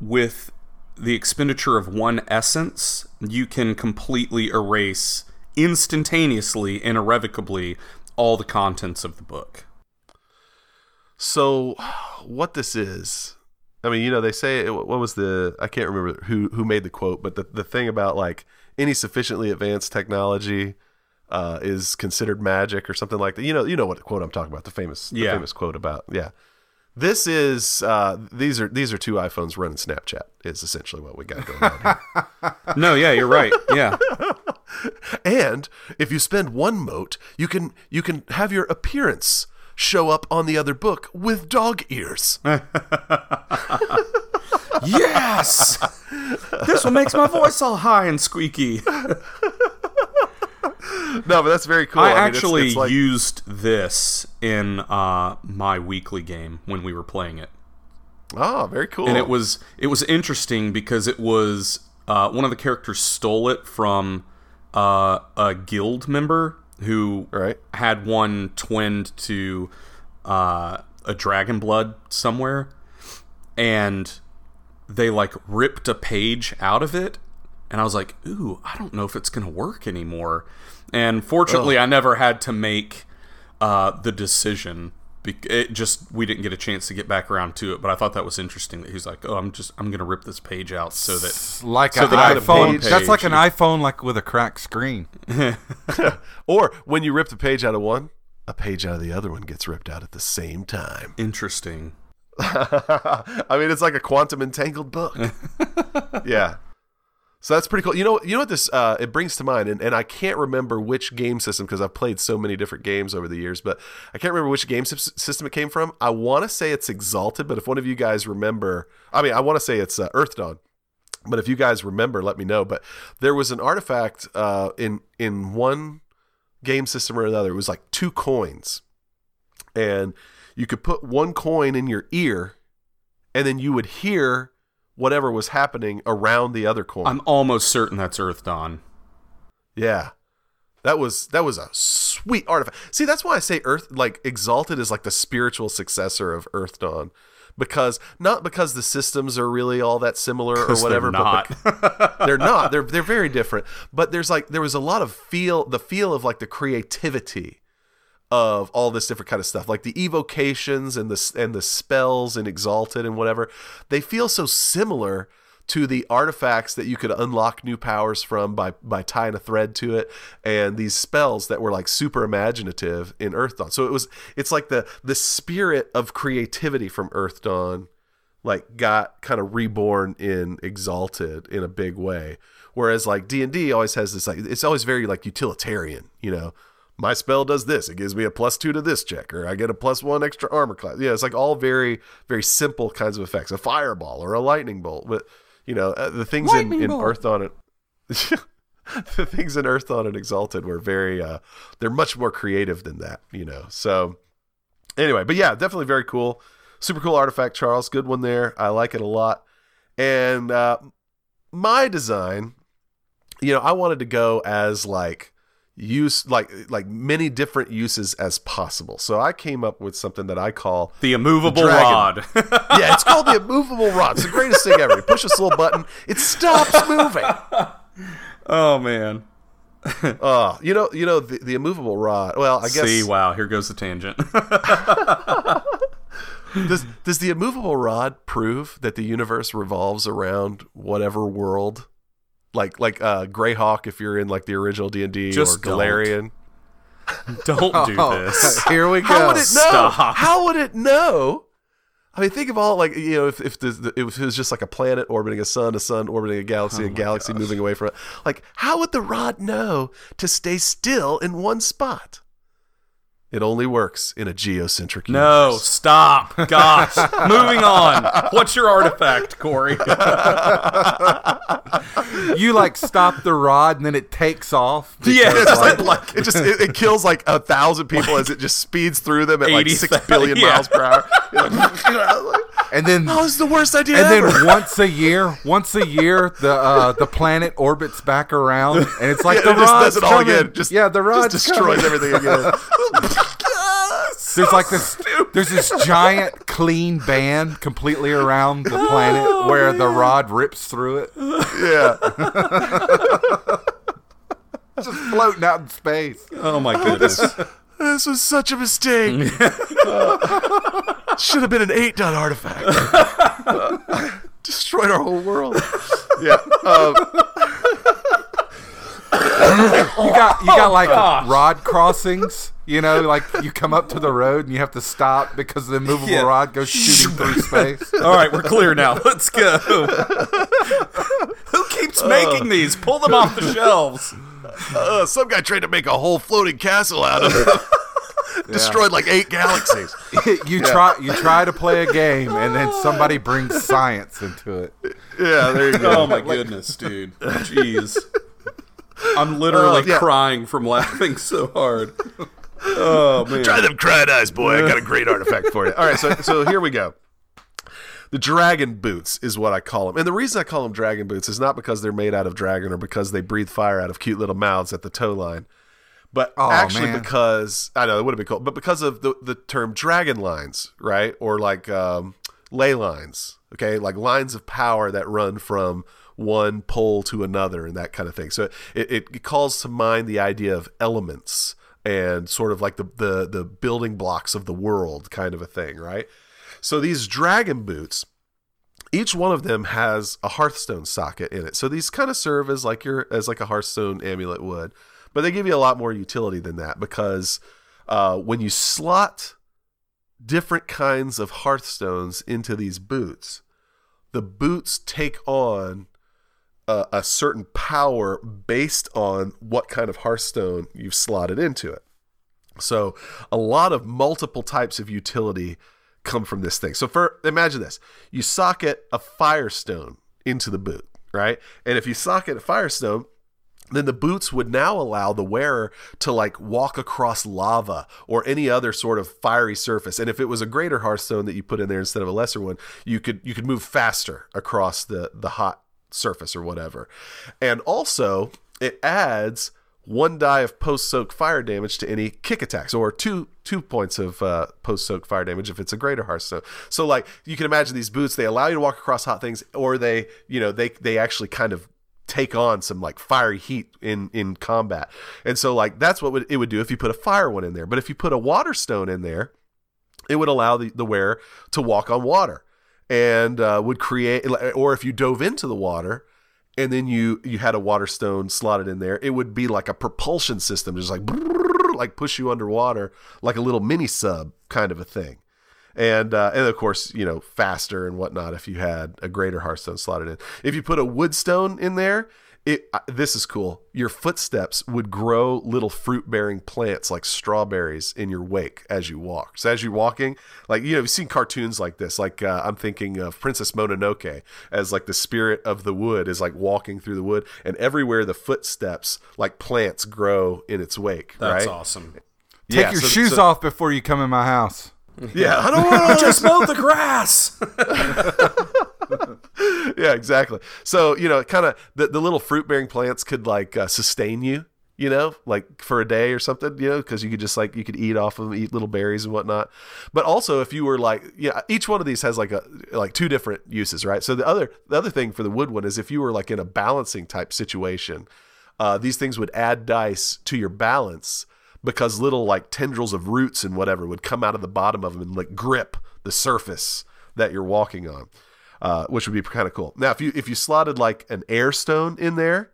with the expenditure of one essence, you can completely erase instantaneously and irrevocably all the contents of the book. So, what this is, I mean, you know, they say what was the I can't remember who who made the quote, but the the thing about like any sufficiently advanced technology uh, is considered magic or something like that. You know, you know what quote I'm talking about, the famous the famous quote about yeah. This is uh, these are these are two iPhones running Snapchat. Is essentially what we got going on here. No, yeah, you're right. Yeah. And if you spend one mote, you can you can have your appearance show up on the other book with dog ears. yes! this one makes my voice all high and squeaky. No, but that's very cool. I, mean, it's- actually it's like- used this in uh, my weekly game when we were playing it. Oh, very cool. and it was it was interesting because it was uh, one of the characters stole it from uh, a guild member who Right. had one twinned to uh, a dragon blood somewhere, and they like ripped a page out of it, and I was like, "Ooh, I don't know if it's gonna work anymore." And fortunately, I never had to make uh, the decision. Be- It just we didn't get a chance to get back around to it, but I thought that was interesting that he's like, "Oh, I'm just I'm gonna rip this page out so that Like So an they got a iPhone. page. That's like an iPhone, like with a cracked screen. or when you rip the page out of one, a page out of the other one gets ripped out at the same time. interesting." I mean, it's like a quantum entangled book. yeah. So that's pretty cool. You know, you know what this uh, it brings to mind, and, and I can't remember which game system because I've played so many different games over the years, but I can't remember which game sys- system it came from. I want to say it's Exalted, but if one of you guys remember, I mean, I want to say it's uh, Earth Dawn. But if you guys remember, let me know. But there was an artifact uh, in in one game system or another. It was like two coins, and you could put one coin in your ear, and then you would hear whatever was happening around the other coin. I'm almost certain that's Earth Dawn. Yeah. That was that was a sweet artifact. See, that's why I say Earth like Exalted is like the spiritual successor of Earth Dawn. Because not because the systems are really all that similar or whatever, they're not. but they're not. They're they're very different. But there's like there was a lot of feel the feel of like the creativity of all this different kind of stuff like the evocations and the and the spells and exalted and whatever they feel so similar to the artifacts that you could unlock new powers from by by tying a thread to it and these spells that were like super imaginative in Earth Dawn. So it was it's like the the spirit of creativity from Earth Dawn like got kind of reborn in exalted in a big way. Whereas like d&d always has this like it's always very like utilitarian you know my spell does this. It gives me a plus two to this check or i get a plus one extra armor class. Yeah it's like all very very simple kinds of effects. A fireball or a lightning bolt but you know uh, the things in, in Earth Dawn it. The things in Earth Dawn and exalted were very uh they're much more creative than that you know so anyway but yeah definitely very cool. Super cool artifact charles. Good one there. I like it a lot. And uh my design you know i wanted to go as like use like like many different uses as possible so i came up with something that i call The immovable dragon. rod. yeah it's called the immovable rod it's the greatest thing ever you push this little button it stops moving oh man. uh you know you know the, the immovable rod well i guess See, wow, here goes the tangent. does does the immovable rod prove that the universe revolves around whatever world like like uh greyhawk if you're in like the original d&d or Just don't. Don't do Oh, this. here we go. How would it know? Stop. How would it know? I mean, think of all like you know, if if, the, if it was just like a planet orbiting a sun, a sun orbiting a galaxy, a galaxy moving away from it. Like, how would the rod know to stay still in one spot? It only works in a geocentric universe. No, stop. Gosh. Moving on. What's your artifact, Corey? You like stop the rod and then it takes off. Yeah, It's just like, like, it just it, it kills like a thousand people as it just speeds through them at like six billion yeah. miles per hour. You're and then oh, this is the worst idea and ever. then once a year, once a year, the uh, the planet orbits back around, and it's like Yeah, the it rod's does it all again. Just yeah, the rod just destroys everything again. There's like this. There's this giant clean band completely around the planet Oh, where the rod rips through it, yeah. just floating out in space. Oh my goodness. This was such a mistake. Should have been an eight dot artifact. Destroyed our whole world. Yeah. Um, You got you got like gosh. rod crossings. You know, like you come up to the road and you have to stop because the movable Yeah. rod goes shooting through space. All right, we're clear now. Let's go. Who keeps making these? Pull them off the shelves. uh, some guy tried to make a whole floating castle out of it. Destroyed like eight galaxies. you try you try to play a game and then somebody brings science into it. Yeah, there you go. Oh my goodness, dude. Jeez. I'm uh, literally Oh, yeah. crying from laughing so hard. Oh man. Try them crying eyes, boy. I got a great artifact for you. All right, so so here we go. The dragon boots is what I call them. And the reason I call them dragon boots is not because they're made out of dragon or because they breathe fire out of cute little mouths at the toe line, but Oh, actually man. because I know it would have been cool, but because of the, the term dragon lines, right? Or like um, ley lines, okay? Like lines of power that run from one pole to another and that kind of thing. So it, it, it calls to mind the idea of elements and sort of like the, the the building blocks of the world kind of a thing, right? So these dragon boots, each one of them has a Hearthstone socket in it. So these kind of serve as like your as like a Hearthstone amulet would, but they give you a lot more utility than that because uh, when you slot different kinds of Hearthstones into these boots, the boots take on a, a certain power based on what kind of Hearthstone you've slotted into it. So a lot of multiple types of utility come from this thing. So for imagine this. You socket a firestone into the boot, right? And if you socket a firestone, then the boots would now allow the wearer to like walk across lava or any other sort of fiery surface and if it was a greater hearthstone that you put in there instead of a lesser one you could you could move faster across the the hot surface or whatever and also it adds one die of post soak fire damage to any kick attacks, or two two points of uh, post soak fire damage if it's a greater Hearthstone. So like you can imagine these boots, they allow you to walk across hot things, or they you know they they actually kind of take on some like fiery heat in in combat. And so like that's what it would do if you put a fire one in there. But if you put a water stone in there, it would allow the, the wearer to walk on water and uh, would create or if you dove into the water and then you you had a water stone slotted in there, it would be like a propulsion system, just like like push you underwater, like a little mini sub kind of a thing. And uh, and of course, you know, faster and whatnot if you had a greater Hearthstone slotted in. If you put a wood stone in there, it, uh, this is cool. Your footsteps would grow little fruit bearing plants like strawberries in your wake as you walk. So as you're walking, like you know, you've seen cartoons like this. Like uh, I'm thinking of Princess Mononoke as like the spirit of the wood is like walking through the wood, and everywhere the footsteps like plants grow in its wake. That's right? awesome. Take Yeah, your so- shoes so- off before you come in my house. Yeah, I don't want to Just mow the grass. yeah, exactly. So you know, kind of the, the little fruit bearing plants could like uh, sustain you, you know, like for a day or something, you know, because you could just like you could eat off of them, eat little berries and whatnot. But also, if you were like, yeah, each one of these has like a like two different uses, right? So the other the other thing for the wood one is if you were like in a balancing type situation, uh, these things would add dice to your balance because little like tendrils of roots and whatever would come out of the bottom of them and like grip the surface that you're walking on, uh, which would be kind of cool. Now, if you if you slotted like an air stone in there,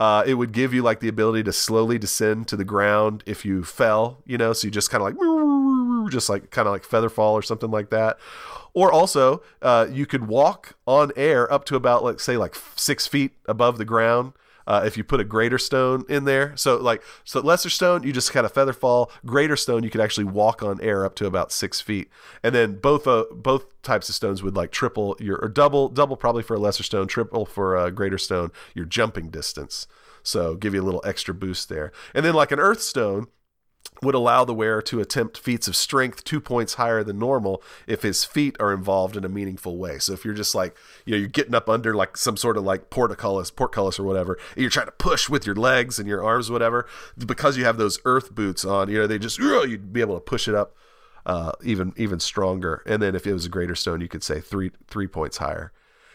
uh, it would give you like the ability to slowly descend to the ground if you fell, you know, so you just kind of like just like kind of like feather fall or something like that. Or also, uh, you could walk on air up to about like say like six feet above the ground. Uh, if you put a greater stone in there, so like so lesser stone, you just kind of feather fall. Greater stone, you could actually walk on air up to about six feet, and then both uh, both types of stones would like triple your or double double probably for a lesser stone, triple for a greater stone your jumping distance. So give you a little extra boost there, and then like an earth stone, would allow the wearer to attempt feats of strength two points higher than normal if his feet are involved in a meaningful way. So if you're just like, you know, you're getting up under like some sort of like portcullis, portcullis or whatever, you're trying to push with your legs and your arms, whatever, because you have those earth boots on, you know, they just, you'd be able to push it up uh, even even stronger. And then if it was a greater stone, you could say three three points higher.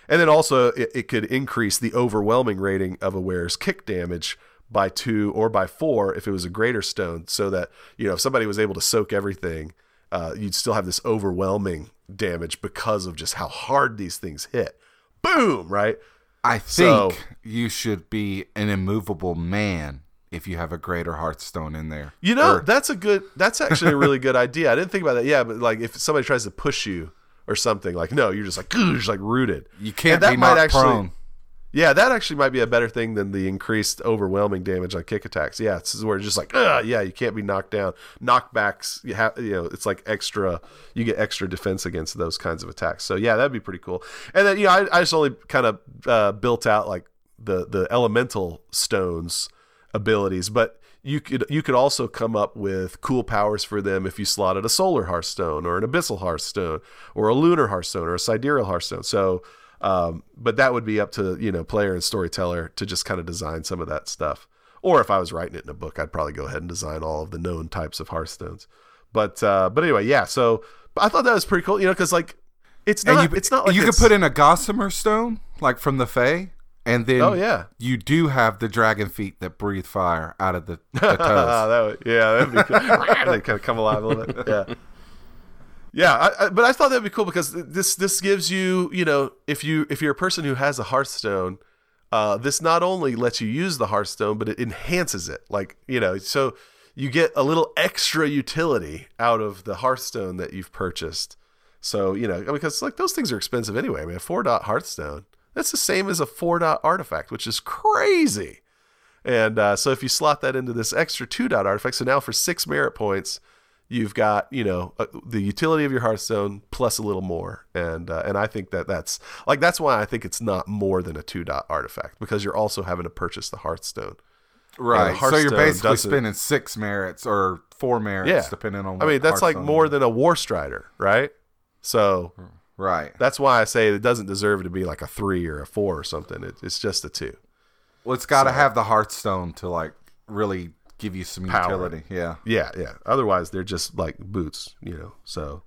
And then also it, it could increase the overwhelming rating of a wearer's kick damage by two or by four if it was a greater stone, so that you know if somebody was able to soak everything, uh, you'd still have this overwhelming damage because of just how hard these things hit. Boom! Right? I So- think you should be an immovable man if you have a greater Hearthstone in there. You know Or- that's a good. That's actually a really good idea. I didn't think about that. Yeah, but like if somebody tries to push you or something, like no, you're just like like rooted. you can't And be knocked prone. Yeah, that actually might be a better thing than the increased overwhelming damage on kick attacks. Yeah, this is where it's just like, Ugh, yeah, you can't be knocked down. Knockbacks, you have, you know, it's like extra. You get extra defense against those kinds of attacks. So yeah, that'd be pretty cool. And then you know, I, I just only kind of uh, built out like the the elemental stones abilities, but you could you could also come up with cool powers for them if you slotted a solar hearthstone or an abyssal hearthstone or a lunar hearthstone or a sidereal hearthstone. So um, but that would be up to you know player and storyteller to just kind of design some of that stuff. Or if I was writing it in a book, I'd probably go ahead and design all of the known types of hearthstones. But uh, but anyway, yeah. So I thought that was pretty cool, you know, because like it's not you, it's not like you could put in a Gossamer stone, like from the Fae, and then Oh, yeah. you do have the dragon feet that breathe fire out of the, the toes. that would, yeah, that'd be cool. they kind of come alive a little bit. Yeah. Yeah, I, I, but I thought that'd be cool because this this gives you, you know, if you if you're a person who has a Hearthstone, uh, this not only lets you use the Hearthstone, but it enhances it. Like you know, so you get a little extra utility out of the Hearthstone that you've purchased. So you know, because like those things are expensive anyway. I mean, a four dot Hearthstone that's the same as a four dot artifact, which is crazy. And uh, so if you slot that into this extra two dot artifact, so now for six merit points, you've got you know uh, the utility of your Hearthstone plus a little more, and uh, and I think that that's like that's why I think it's not more than a two dot artifact because you're also having to purchase the Hearthstone Right. So you're basically spending six merits or four merits, Yeah. depending on. I mean, that's like more is. than a War Strider, right? So right. that's why I say it doesn't deserve to be like a three or a four or something. It, it's just a two. Well, it's got to have the Hearthstone to like really give you some Power. utility. Yeah. Yeah, yeah. Otherwise, they're just like boots, you know. So,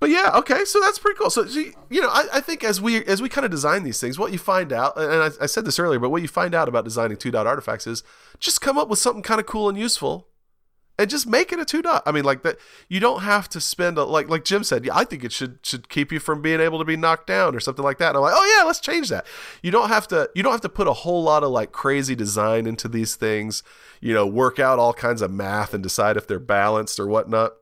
but yeah, okay. So that's pretty cool. So you know, I, I think as we as we kind of design these things, what you find out, and I, I said this earlier, but what you find out about designing two dot artifacts is just come up with something kind of cool and useful, and just make it a two dot. I mean, like that. You don't have to spend a, like like Jim said. I think it should should keep you from being able to be knocked down or something like that. And I'm like, oh yeah, let's change that. You don't have to. You don't have to put a whole lot of like crazy design into these things. You know, work out all kinds of math and decide if they're balanced or whatnot.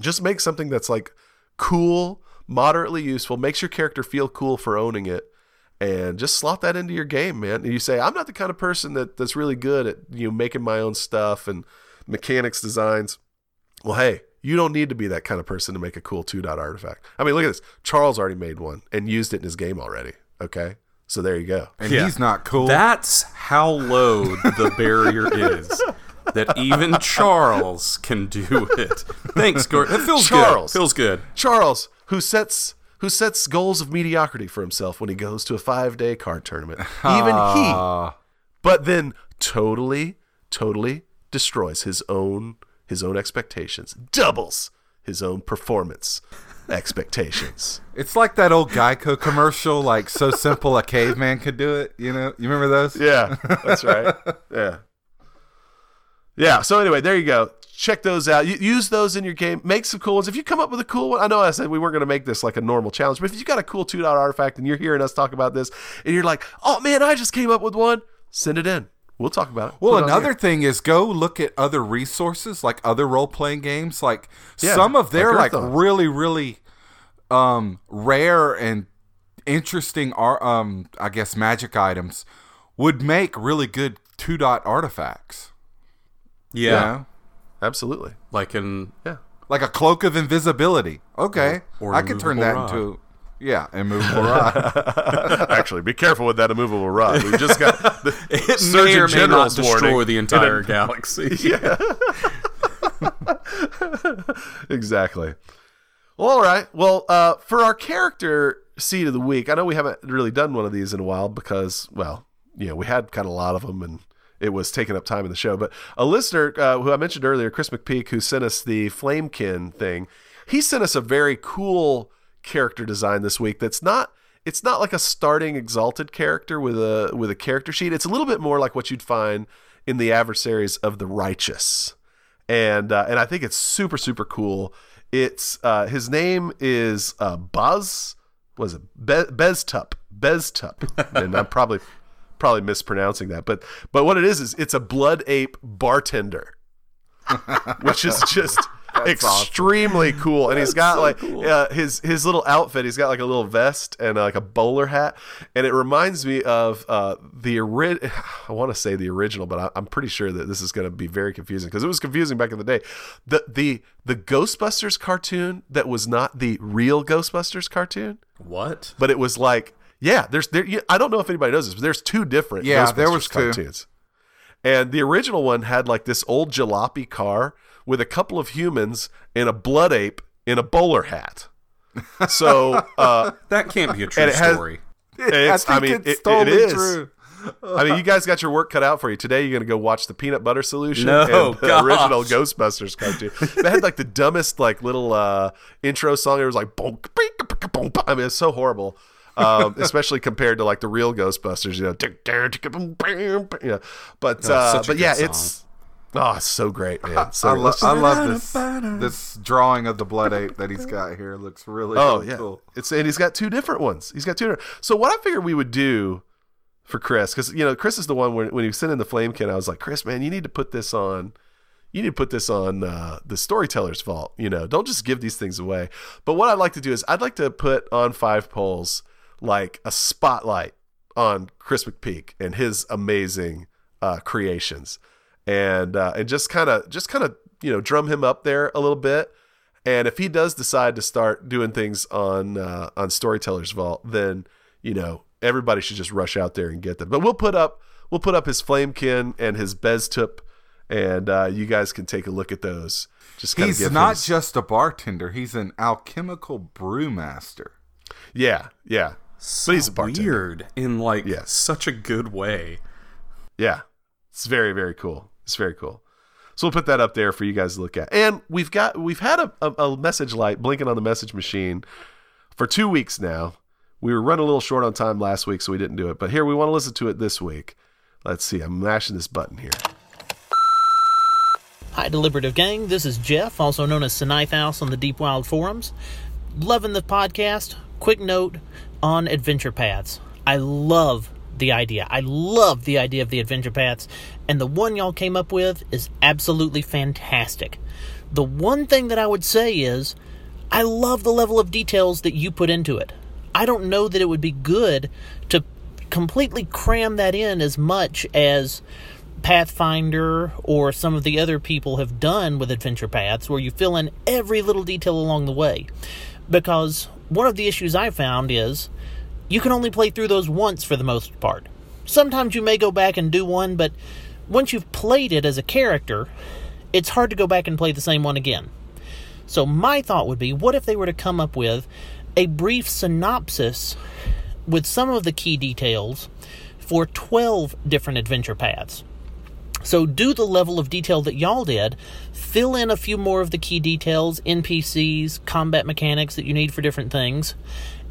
Just make something that's like cool, moderately useful, makes your character feel cool for owning it, and just slot that into your game, man. And you say, I'm not the kind of person that that's really good at you know making my own stuff and mechanics designs. Well, hey, you don't need to be that kind of person to make a cool two dot artifact. I mean, look at this. Charles already made one and used it in his game already. Okay, so there you go. And Yeah. he's not cool. That's how low the barrier is. That even Charles can do it. Thanks, Gordon. It feels Charles. good. Feels good. Charles, who sets who sets goals of mediocrity for himself when he goes to a five day card tournament. Even he, Uh, but then totally, totally destroys his own his own expectations, doubles his own performance expectations. it's like that old Geico commercial, like so simple a caveman could do it. You know, you remember those? Yeah, that's right. Yeah. Yeah. So anyway, there you go. Check those out. Use those in your game. Make some cool ones. If you come up with a cool one, I know I said we weren't going to make this like a normal challenge, but if you got a cool two dot artifact and you're hearing us talk about this, and you're like, "Oh man, I just came up with one," send it in. We'll talk about it. Well, Put another here. thing is go look at other resources, like other role playing games. Like Yeah, some of their like like, really, really um, rare and interesting, ar- um, I guess, magic items would make really good two dot artifacts. Yeah. you know? absolutely. Like in Yeah. like a cloak of invisibility. Okay, Or- or I could turn that rod. into yeah, immovable rod. Actually, be careful with that immovable rod. We just got the it may Surgeon or may General's not destroy warning. the entire galaxy. exactly. Well, all right. Well, uh, for our character seed of the week, I know we haven't really done one of these in a while because, well, you know, we had kind of a lot of them and it was taking up time in the show. But a listener uh, who I mentioned earlier, Chris McPeak, who sent us the Flamekin thing, he sent us a very cool character design this week. That's not. It's not like a starting exalted character with a with a character sheet. It's a little bit more like what you'd find in the adversaries of the righteous and uh, and I think it's super super cool. It's uh, his name is uh, Buzz. Was it Be- Beztup? Beztup, and I'm probably probably mispronouncing that, but but what it is is it's a blood ape bartender, which is just extremely cool. And he's got like uh, his his little outfit. He's got like a little vest and uh, like a bowler hat, and it reminds me of uh, the ori- I want to say the original, but I, I'm pretty sure that this is going to be very confusing because it was confusing back in the day. The the the Ghostbusters cartoon that was not the real Ghostbusters cartoon, What? but it was like yeah. There's there. I don't know if anybody knows this, but there's two different Yeah, Ghostbusters there was two. cartoons. And the original one had like this old jalopy car with a couple of humans and a blood ape in a bowler hat. So uh, That can't be a true And it has- story. it's, I, think mean, it's it, it totally is. true. I mean, you guys got your work cut out for you. Today, you're going to go watch the Peanut Butter Solution No, and the gosh. original Ghostbusters cartoon. They had like the dumbest like little uh, intro song. It was like, bonk, beep, bonk, bonk. I mean, it's so horrible. Um, especially compared to like the real Ghostbusters, you know, yeah. But Oh, uh, such a but yeah, good it's oh, it's so great, man. So I, lo- I love this this drawing of the blood ape that he's got here. Looks really Oh really yeah, cool. it's and he's got two different ones. He's got two. Different, so what I figured we would do for Chris, because you know Chris is the one when when he sent in the flamekin, I was like, Chris, man, you need to put this on. You need to put this on uh, the storyteller's vault. You know, don't just give these things away. But what I'd like to do is I'd like to put on five polls like a spotlight on Chris McPeak and his amazing uh, creations, and uh, and just kind of just kind of you know drum him up there a little bit. And if he does decide to start doing things on uh, on Storyteller's Vault, then you know everybody should just rush out there and get them. But we'll put up we'll put up his flamekin and his beztup, and uh, you guys can take a look at those. Just He's not his- just a bartender; he's an alchemical brewmaster. yeah, yeah. but he's a bartender. Weird in like Yes. such a good way. Yeah, it's very very cool. It's very cool. So we'll put that up there for you guys to look at. And we've got we've had a, a, a message light blinking on the message machine for two weeks now. We were running a little short on time last week, so we didn't do it. But here we want to listen to it this week. Let's see. I'm mashing this button here. Hi, Deliberative Gang. This is Jeff, also known as Sinith House on the Deep Wild Forums. Loving the podcast. Quick note on adventure paths. I love the idea. I love the idea of the adventure paths, and the one y'all came up with is absolutely fantastic. The one thing that I would say is, I love the level of details that you put into it. I don't know that it would be good to completely cram that in as much as Pathfinder or some of the other people have done with Adventure Paths, where you fill in every little detail along the way. Because one of the issues I found is you can only play through those once for the most part. Sometimes you may go back and do one, but once you've played it as a character, it's hard to go back and play the same one again. So, my thought would be what if they were to come up with a brief synopsis with some of the key details for 12 different adventure paths? So do the level of detail that y'all did, fill in a few more of the key details, NPCs, combat mechanics that you need for different things,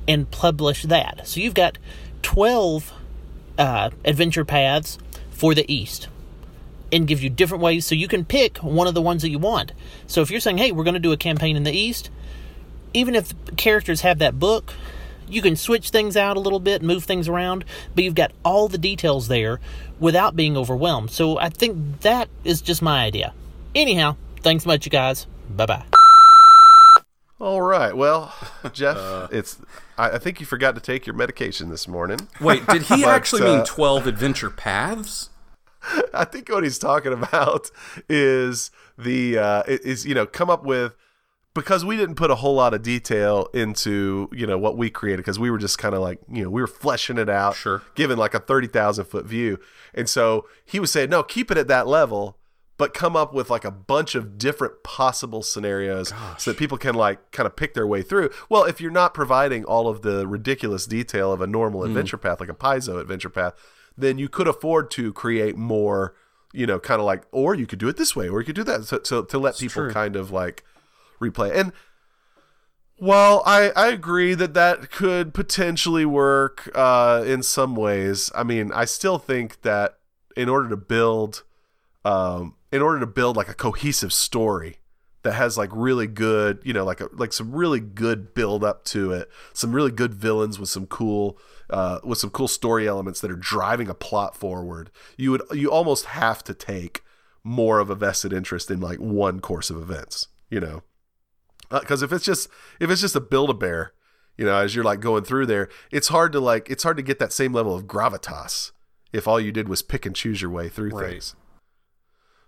and publish that. So you've got 12 uh, adventure paths for the East and gives you different ways so you can pick one of the ones that you want. So if you're saying, hey, we're going to do a campaign in the East, even if characters have that book, you can switch things out a little bit, move things around, but you've got all the details there without being overwhelmed. So I think that is just my idea. Anyhow, thanks much, you guys. Bye bye. All right. Well, Jeff, it's. I, I think you forgot to take your medication this morning. Wait, did he But, actually mean uh, 12 adventure paths? I think what he's talking about is the uh, is you know come up with because we didn't put a whole lot of detail into you know what we created because we were just kind of like you know we were fleshing it out, Sure. given like a thirty thousand foot view, and so he was saying no, keep it at that level, but come up with like a bunch of different possible scenarios so that people can like kind of pick their way through. Well, if you're not providing all of the ridiculous detail of a normal adventure path, like a Paizo adventure path, then you could afford to create more, you know, kind of like, or you could do it this way, or you could do that so, so to let people true. kind of like replay. And while I, I agree that that could potentially work uh, in some ways, I mean, I still think that in order to build, um, in order to build like a cohesive story that has like really good, you know, like a, like some really good build up to it, some really good villains with some cool, uh, with some cool story elements that are driving a plot forward. You would you almost have to take more of a vested interest in like one course of events, you know because if it's just if it's just a build a bear you know as you're like going through there it's hard to like it's hard to get that same level of gravitas if all you did was pick and choose your way through Right. things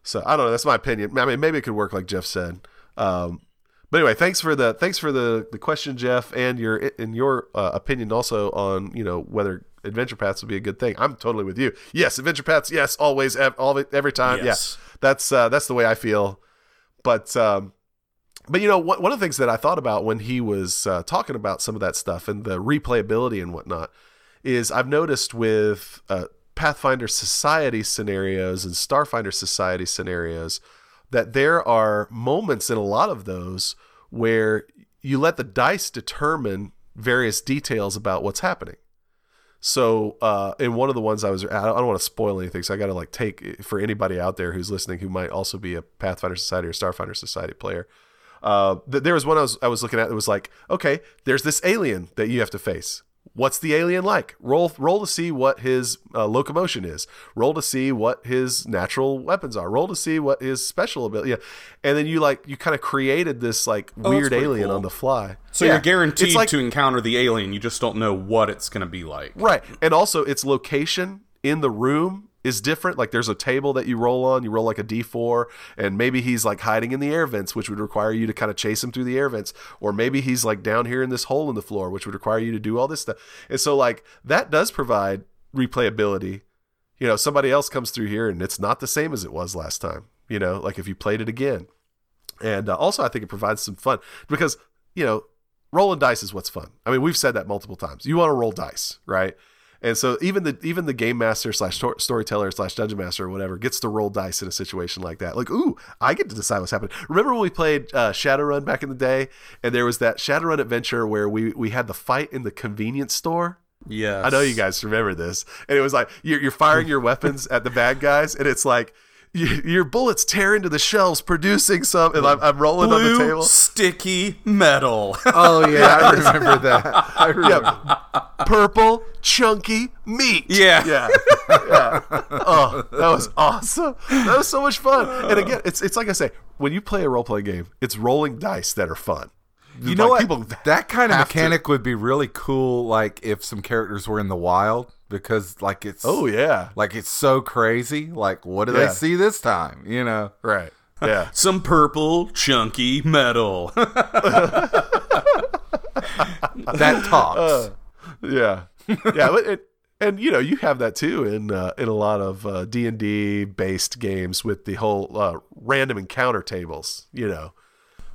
so i don't know. That's my opinion. I mean maybe it could work like jeff said. Um but anyway thanks for the thanks for the the question jeff and your and your uh, opinion also on you know whether adventure paths would be a good thing. I'm totally with you. Yes adventure paths yes always ev- all every time. Yes. yeah that's uh that's the way i feel. But um but you know, one one of the things that I thought about when he was uh, talking about some of that stuff and the replayability and whatnot is I've noticed with uh, Pathfinder Society scenarios and Starfinder Society scenarios that there are moments in a lot of those where you let the dice determine various details about what's happening. So, uh, in one of the ones I was, I don't, want to spoil anything, so I got to like take for anybody out there who's listening who might also be a Pathfinder Society or Starfinder Society player. Uh, th- there was one I was I was looking at that was like, okay, there's this alien that you have to face. What's the alien like? Roll roll to see what his uh, locomotion is. Roll to see what his natural weapons are. Roll to see what his special ability. Yeah. And then you like you kind of created this like Oh, weird alien cool. on the fly. So Yeah. you're guaranteed like- to encounter the alien. You just don't know what it's going to be like. Right. And also its location in the room is different. Like there's a table that you roll on, you roll like a D4, and maybe he's like hiding in the air vents, which would require you to kind of chase him through the air vents. Or maybe he's like down here in this hole in the floor, which would require you to do all this stuff. And so like that does provide replayability, you know, somebody else comes through here and it's not the same as it was last time. You know, like if you played it again. And uh, also, I think it provides some fun because, you know, rolling dice is what's fun. I mean, we've said that multiple times. You want to roll dice, right? And so even the even the game master slash storyteller slash dungeon master or whatever gets to roll dice in a situation like that. Like, ooh, I get to decide what's happening. Remember when we played uh, Shadowrun back in the day, and there was that Shadowrun adventure where we we had the fight in the convenience store. Yeah, I know you guys remember this, and it was like you're, you're firing your weapons at the bad guys, and it's like your bullets tear into the shelves, producing some, and I'm, I'm rolling on the Blue table. sticky metal. Oh yeah, I remember that. I remember. Yeah, purple chunky meat. Yeah. yeah, yeah. Oh, that was awesome. That was so much fun. And again, it's it's like I say, when you play a role playing game, it's rolling dice that are fun. You know what? people that kind of have to. mechanic would be really cool. Like if some characters were in the wild, because like it's Oh yeah, like it's so crazy. Like what do Yeah. they see this time? You know right. Yeah. Some purple chunky metal. that talks. Uh, yeah, yeah, but it, and you know you have that too in uh, in a lot of D and D based games with the whole uh, random encounter tables. You know,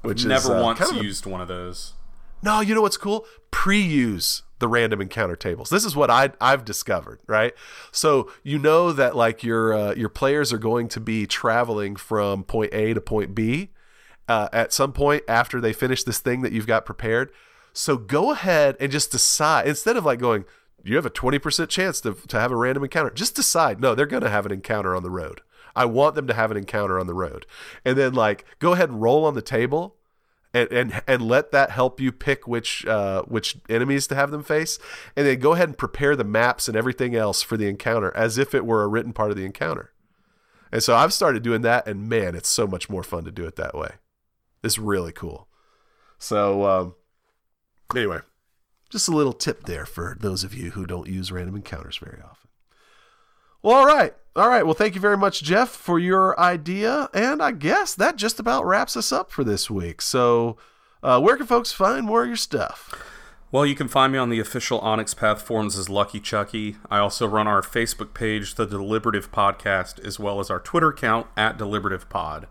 which Never is, uh, once kind of a- used one of those. No, you know what's cool? Pre-use the random encounter tables. This is what I I've discovered, right? So you know that like your uh, your players are going to be traveling from point A to point B uh, at some point after they finish this thing that you've got prepared. So go ahead and just decide instead of like going, you have a twenty percent chance to to have a random encounter. Just decide. No, they're going to have an encounter on the road. I want them to have an encounter on the road, and then like go ahead and roll on the table and and and let that help you pick which uh, which enemies to have them face, and then go ahead and prepare the maps and everything else for the encounter as if it were a written part of the encounter. And so I've started doing that, and man, it's so much more fun to do it that way. It's really cool. So um, anyway, just a little tip there for those of you who don't use random encounters very often. Well, all right. All right. Well, thank you very much, Jeff, for your idea. And I guess that just about wraps us up for this week. So, uh, where can folks find more of your stuff? Well, you can find me on the official Onyx Path forums as Lucky Chucky. I also run our Facebook page, The Deliberative Podcast, as well as our Twitter account at Deliberative Pod.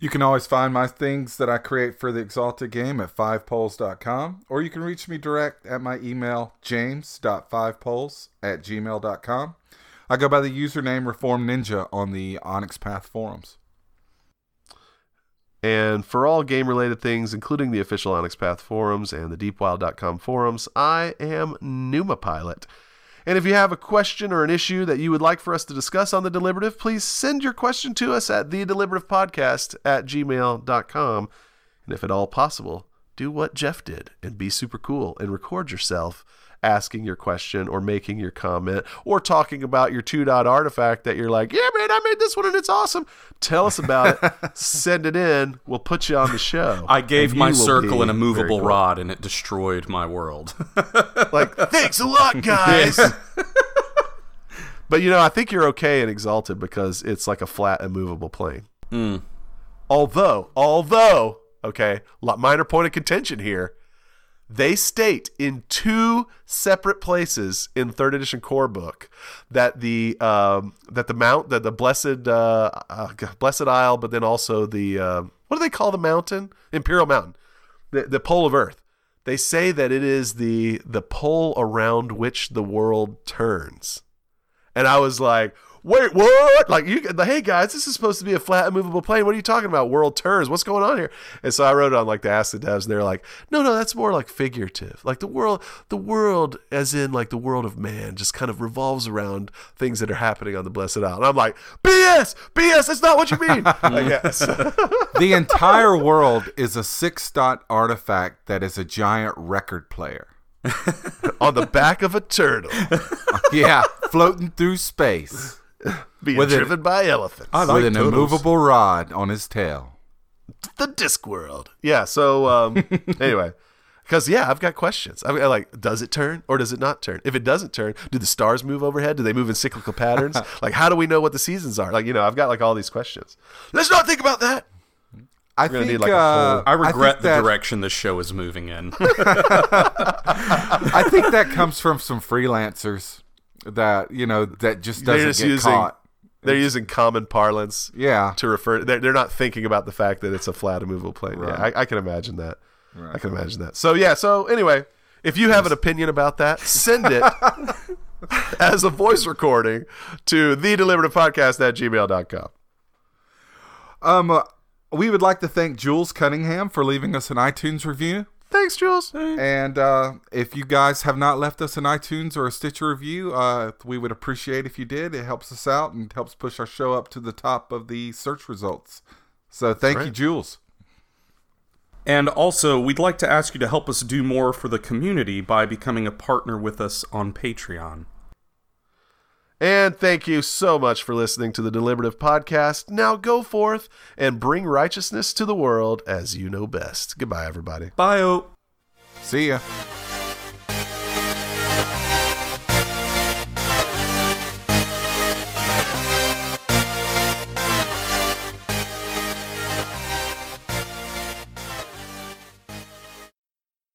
You can always find my things that I create for the Exalted game at fivepoles.com, or you can reach me direct at my email, james.fivepoles at gmail.com. I go by the username Reform Ninja on the Onyx Path forums. And for all game related things, including the official Onyx Path forums and the deepwild.com forums, I am Numa Pilot. And if you have a question or an issue that you would like for us to discuss on the deliberative, please send your question to us at the deliberative podcast at gmail.com. And if at all possible, do what Jeff did and be super cool and record yourself asking your question or making your comment or talking about your two dot artifact that you're like, yeah, man, I made this one and it's awesome. Tell us about it. Send it in. We'll put you on the show. I gave my circle be an very immovable cool. rod, and it destroyed my world. Like, thanks a lot, guys. but you know, I think you're okay and Exalted because it's like a flat, immovable plane. Mm. Although, although, okay, lo- minor point of contention here. They state in two separate places in third edition core book that the um, that the mount that the blessed uh, uh, blessed isle, but then also the uh, what do they call the mountain? Imperial Mountain, the the pole of Earth. They say that it is the the pole around which the world turns. And I was like, wait, what? Like, you, the, hey guys, this is supposed to be a flat, immovable plane. What are you talking about? World turns. What's going on here? And so I wrote it on like the Ask the Devs, and they're like, no, no, that's more like figurative. Like the world, the world, as in like the world of man, just kind of revolves around things that are happening on the Blessed Isle. And I'm like, BS, BS. That's not what you mean. like, yes. The entire world is a six dot artifact that is a giant record player. on the back of a turtle, Yeah, floating through space being With it- driven by elephants. with an immovable rod on his tail. the Discworld. Yeah so um anyway. Because yeah i've got questions. I mean like does it turn or does it not turn? If it doesn't turn do the stars move overhead? Do they move in cyclical patterns? Like how do we know what the seasons are? Like you know i've got like all these questions. Let's not think about that! I gonna think need, like, a uh, I regret think the that- direction this show is moving in. I think that comes from some freelancers that you know that just doesn't just get using- caught. They're using common parlance Yeah, to refer. They're, they're not thinking about the fact that it's a flat immovable plane. Yeah, Right. I, I can imagine that. I can imagine that. So yeah. So anyway, if you have an opinion about that, send it as a voice recording to the deliberative podcast at gmail.com. Um, uh, we would like to thank Jules Cunningham for leaving us an iTunes review. Thanks, Jules. And uh, if you guys have not left us an iTunes or a Stitcher review, uh, we would appreciate if you did. It helps us out and helps push our show up to the top of the search results. So thank you, Jules. And also, we'd like to ask you to help us do more for the community by becoming a partner with us on Patreon. And thank you so much for listening to the Deliberative Podcast. Now go forth and bring righteousness to the world as you know best. Goodbye, everybody. Bye. See ya.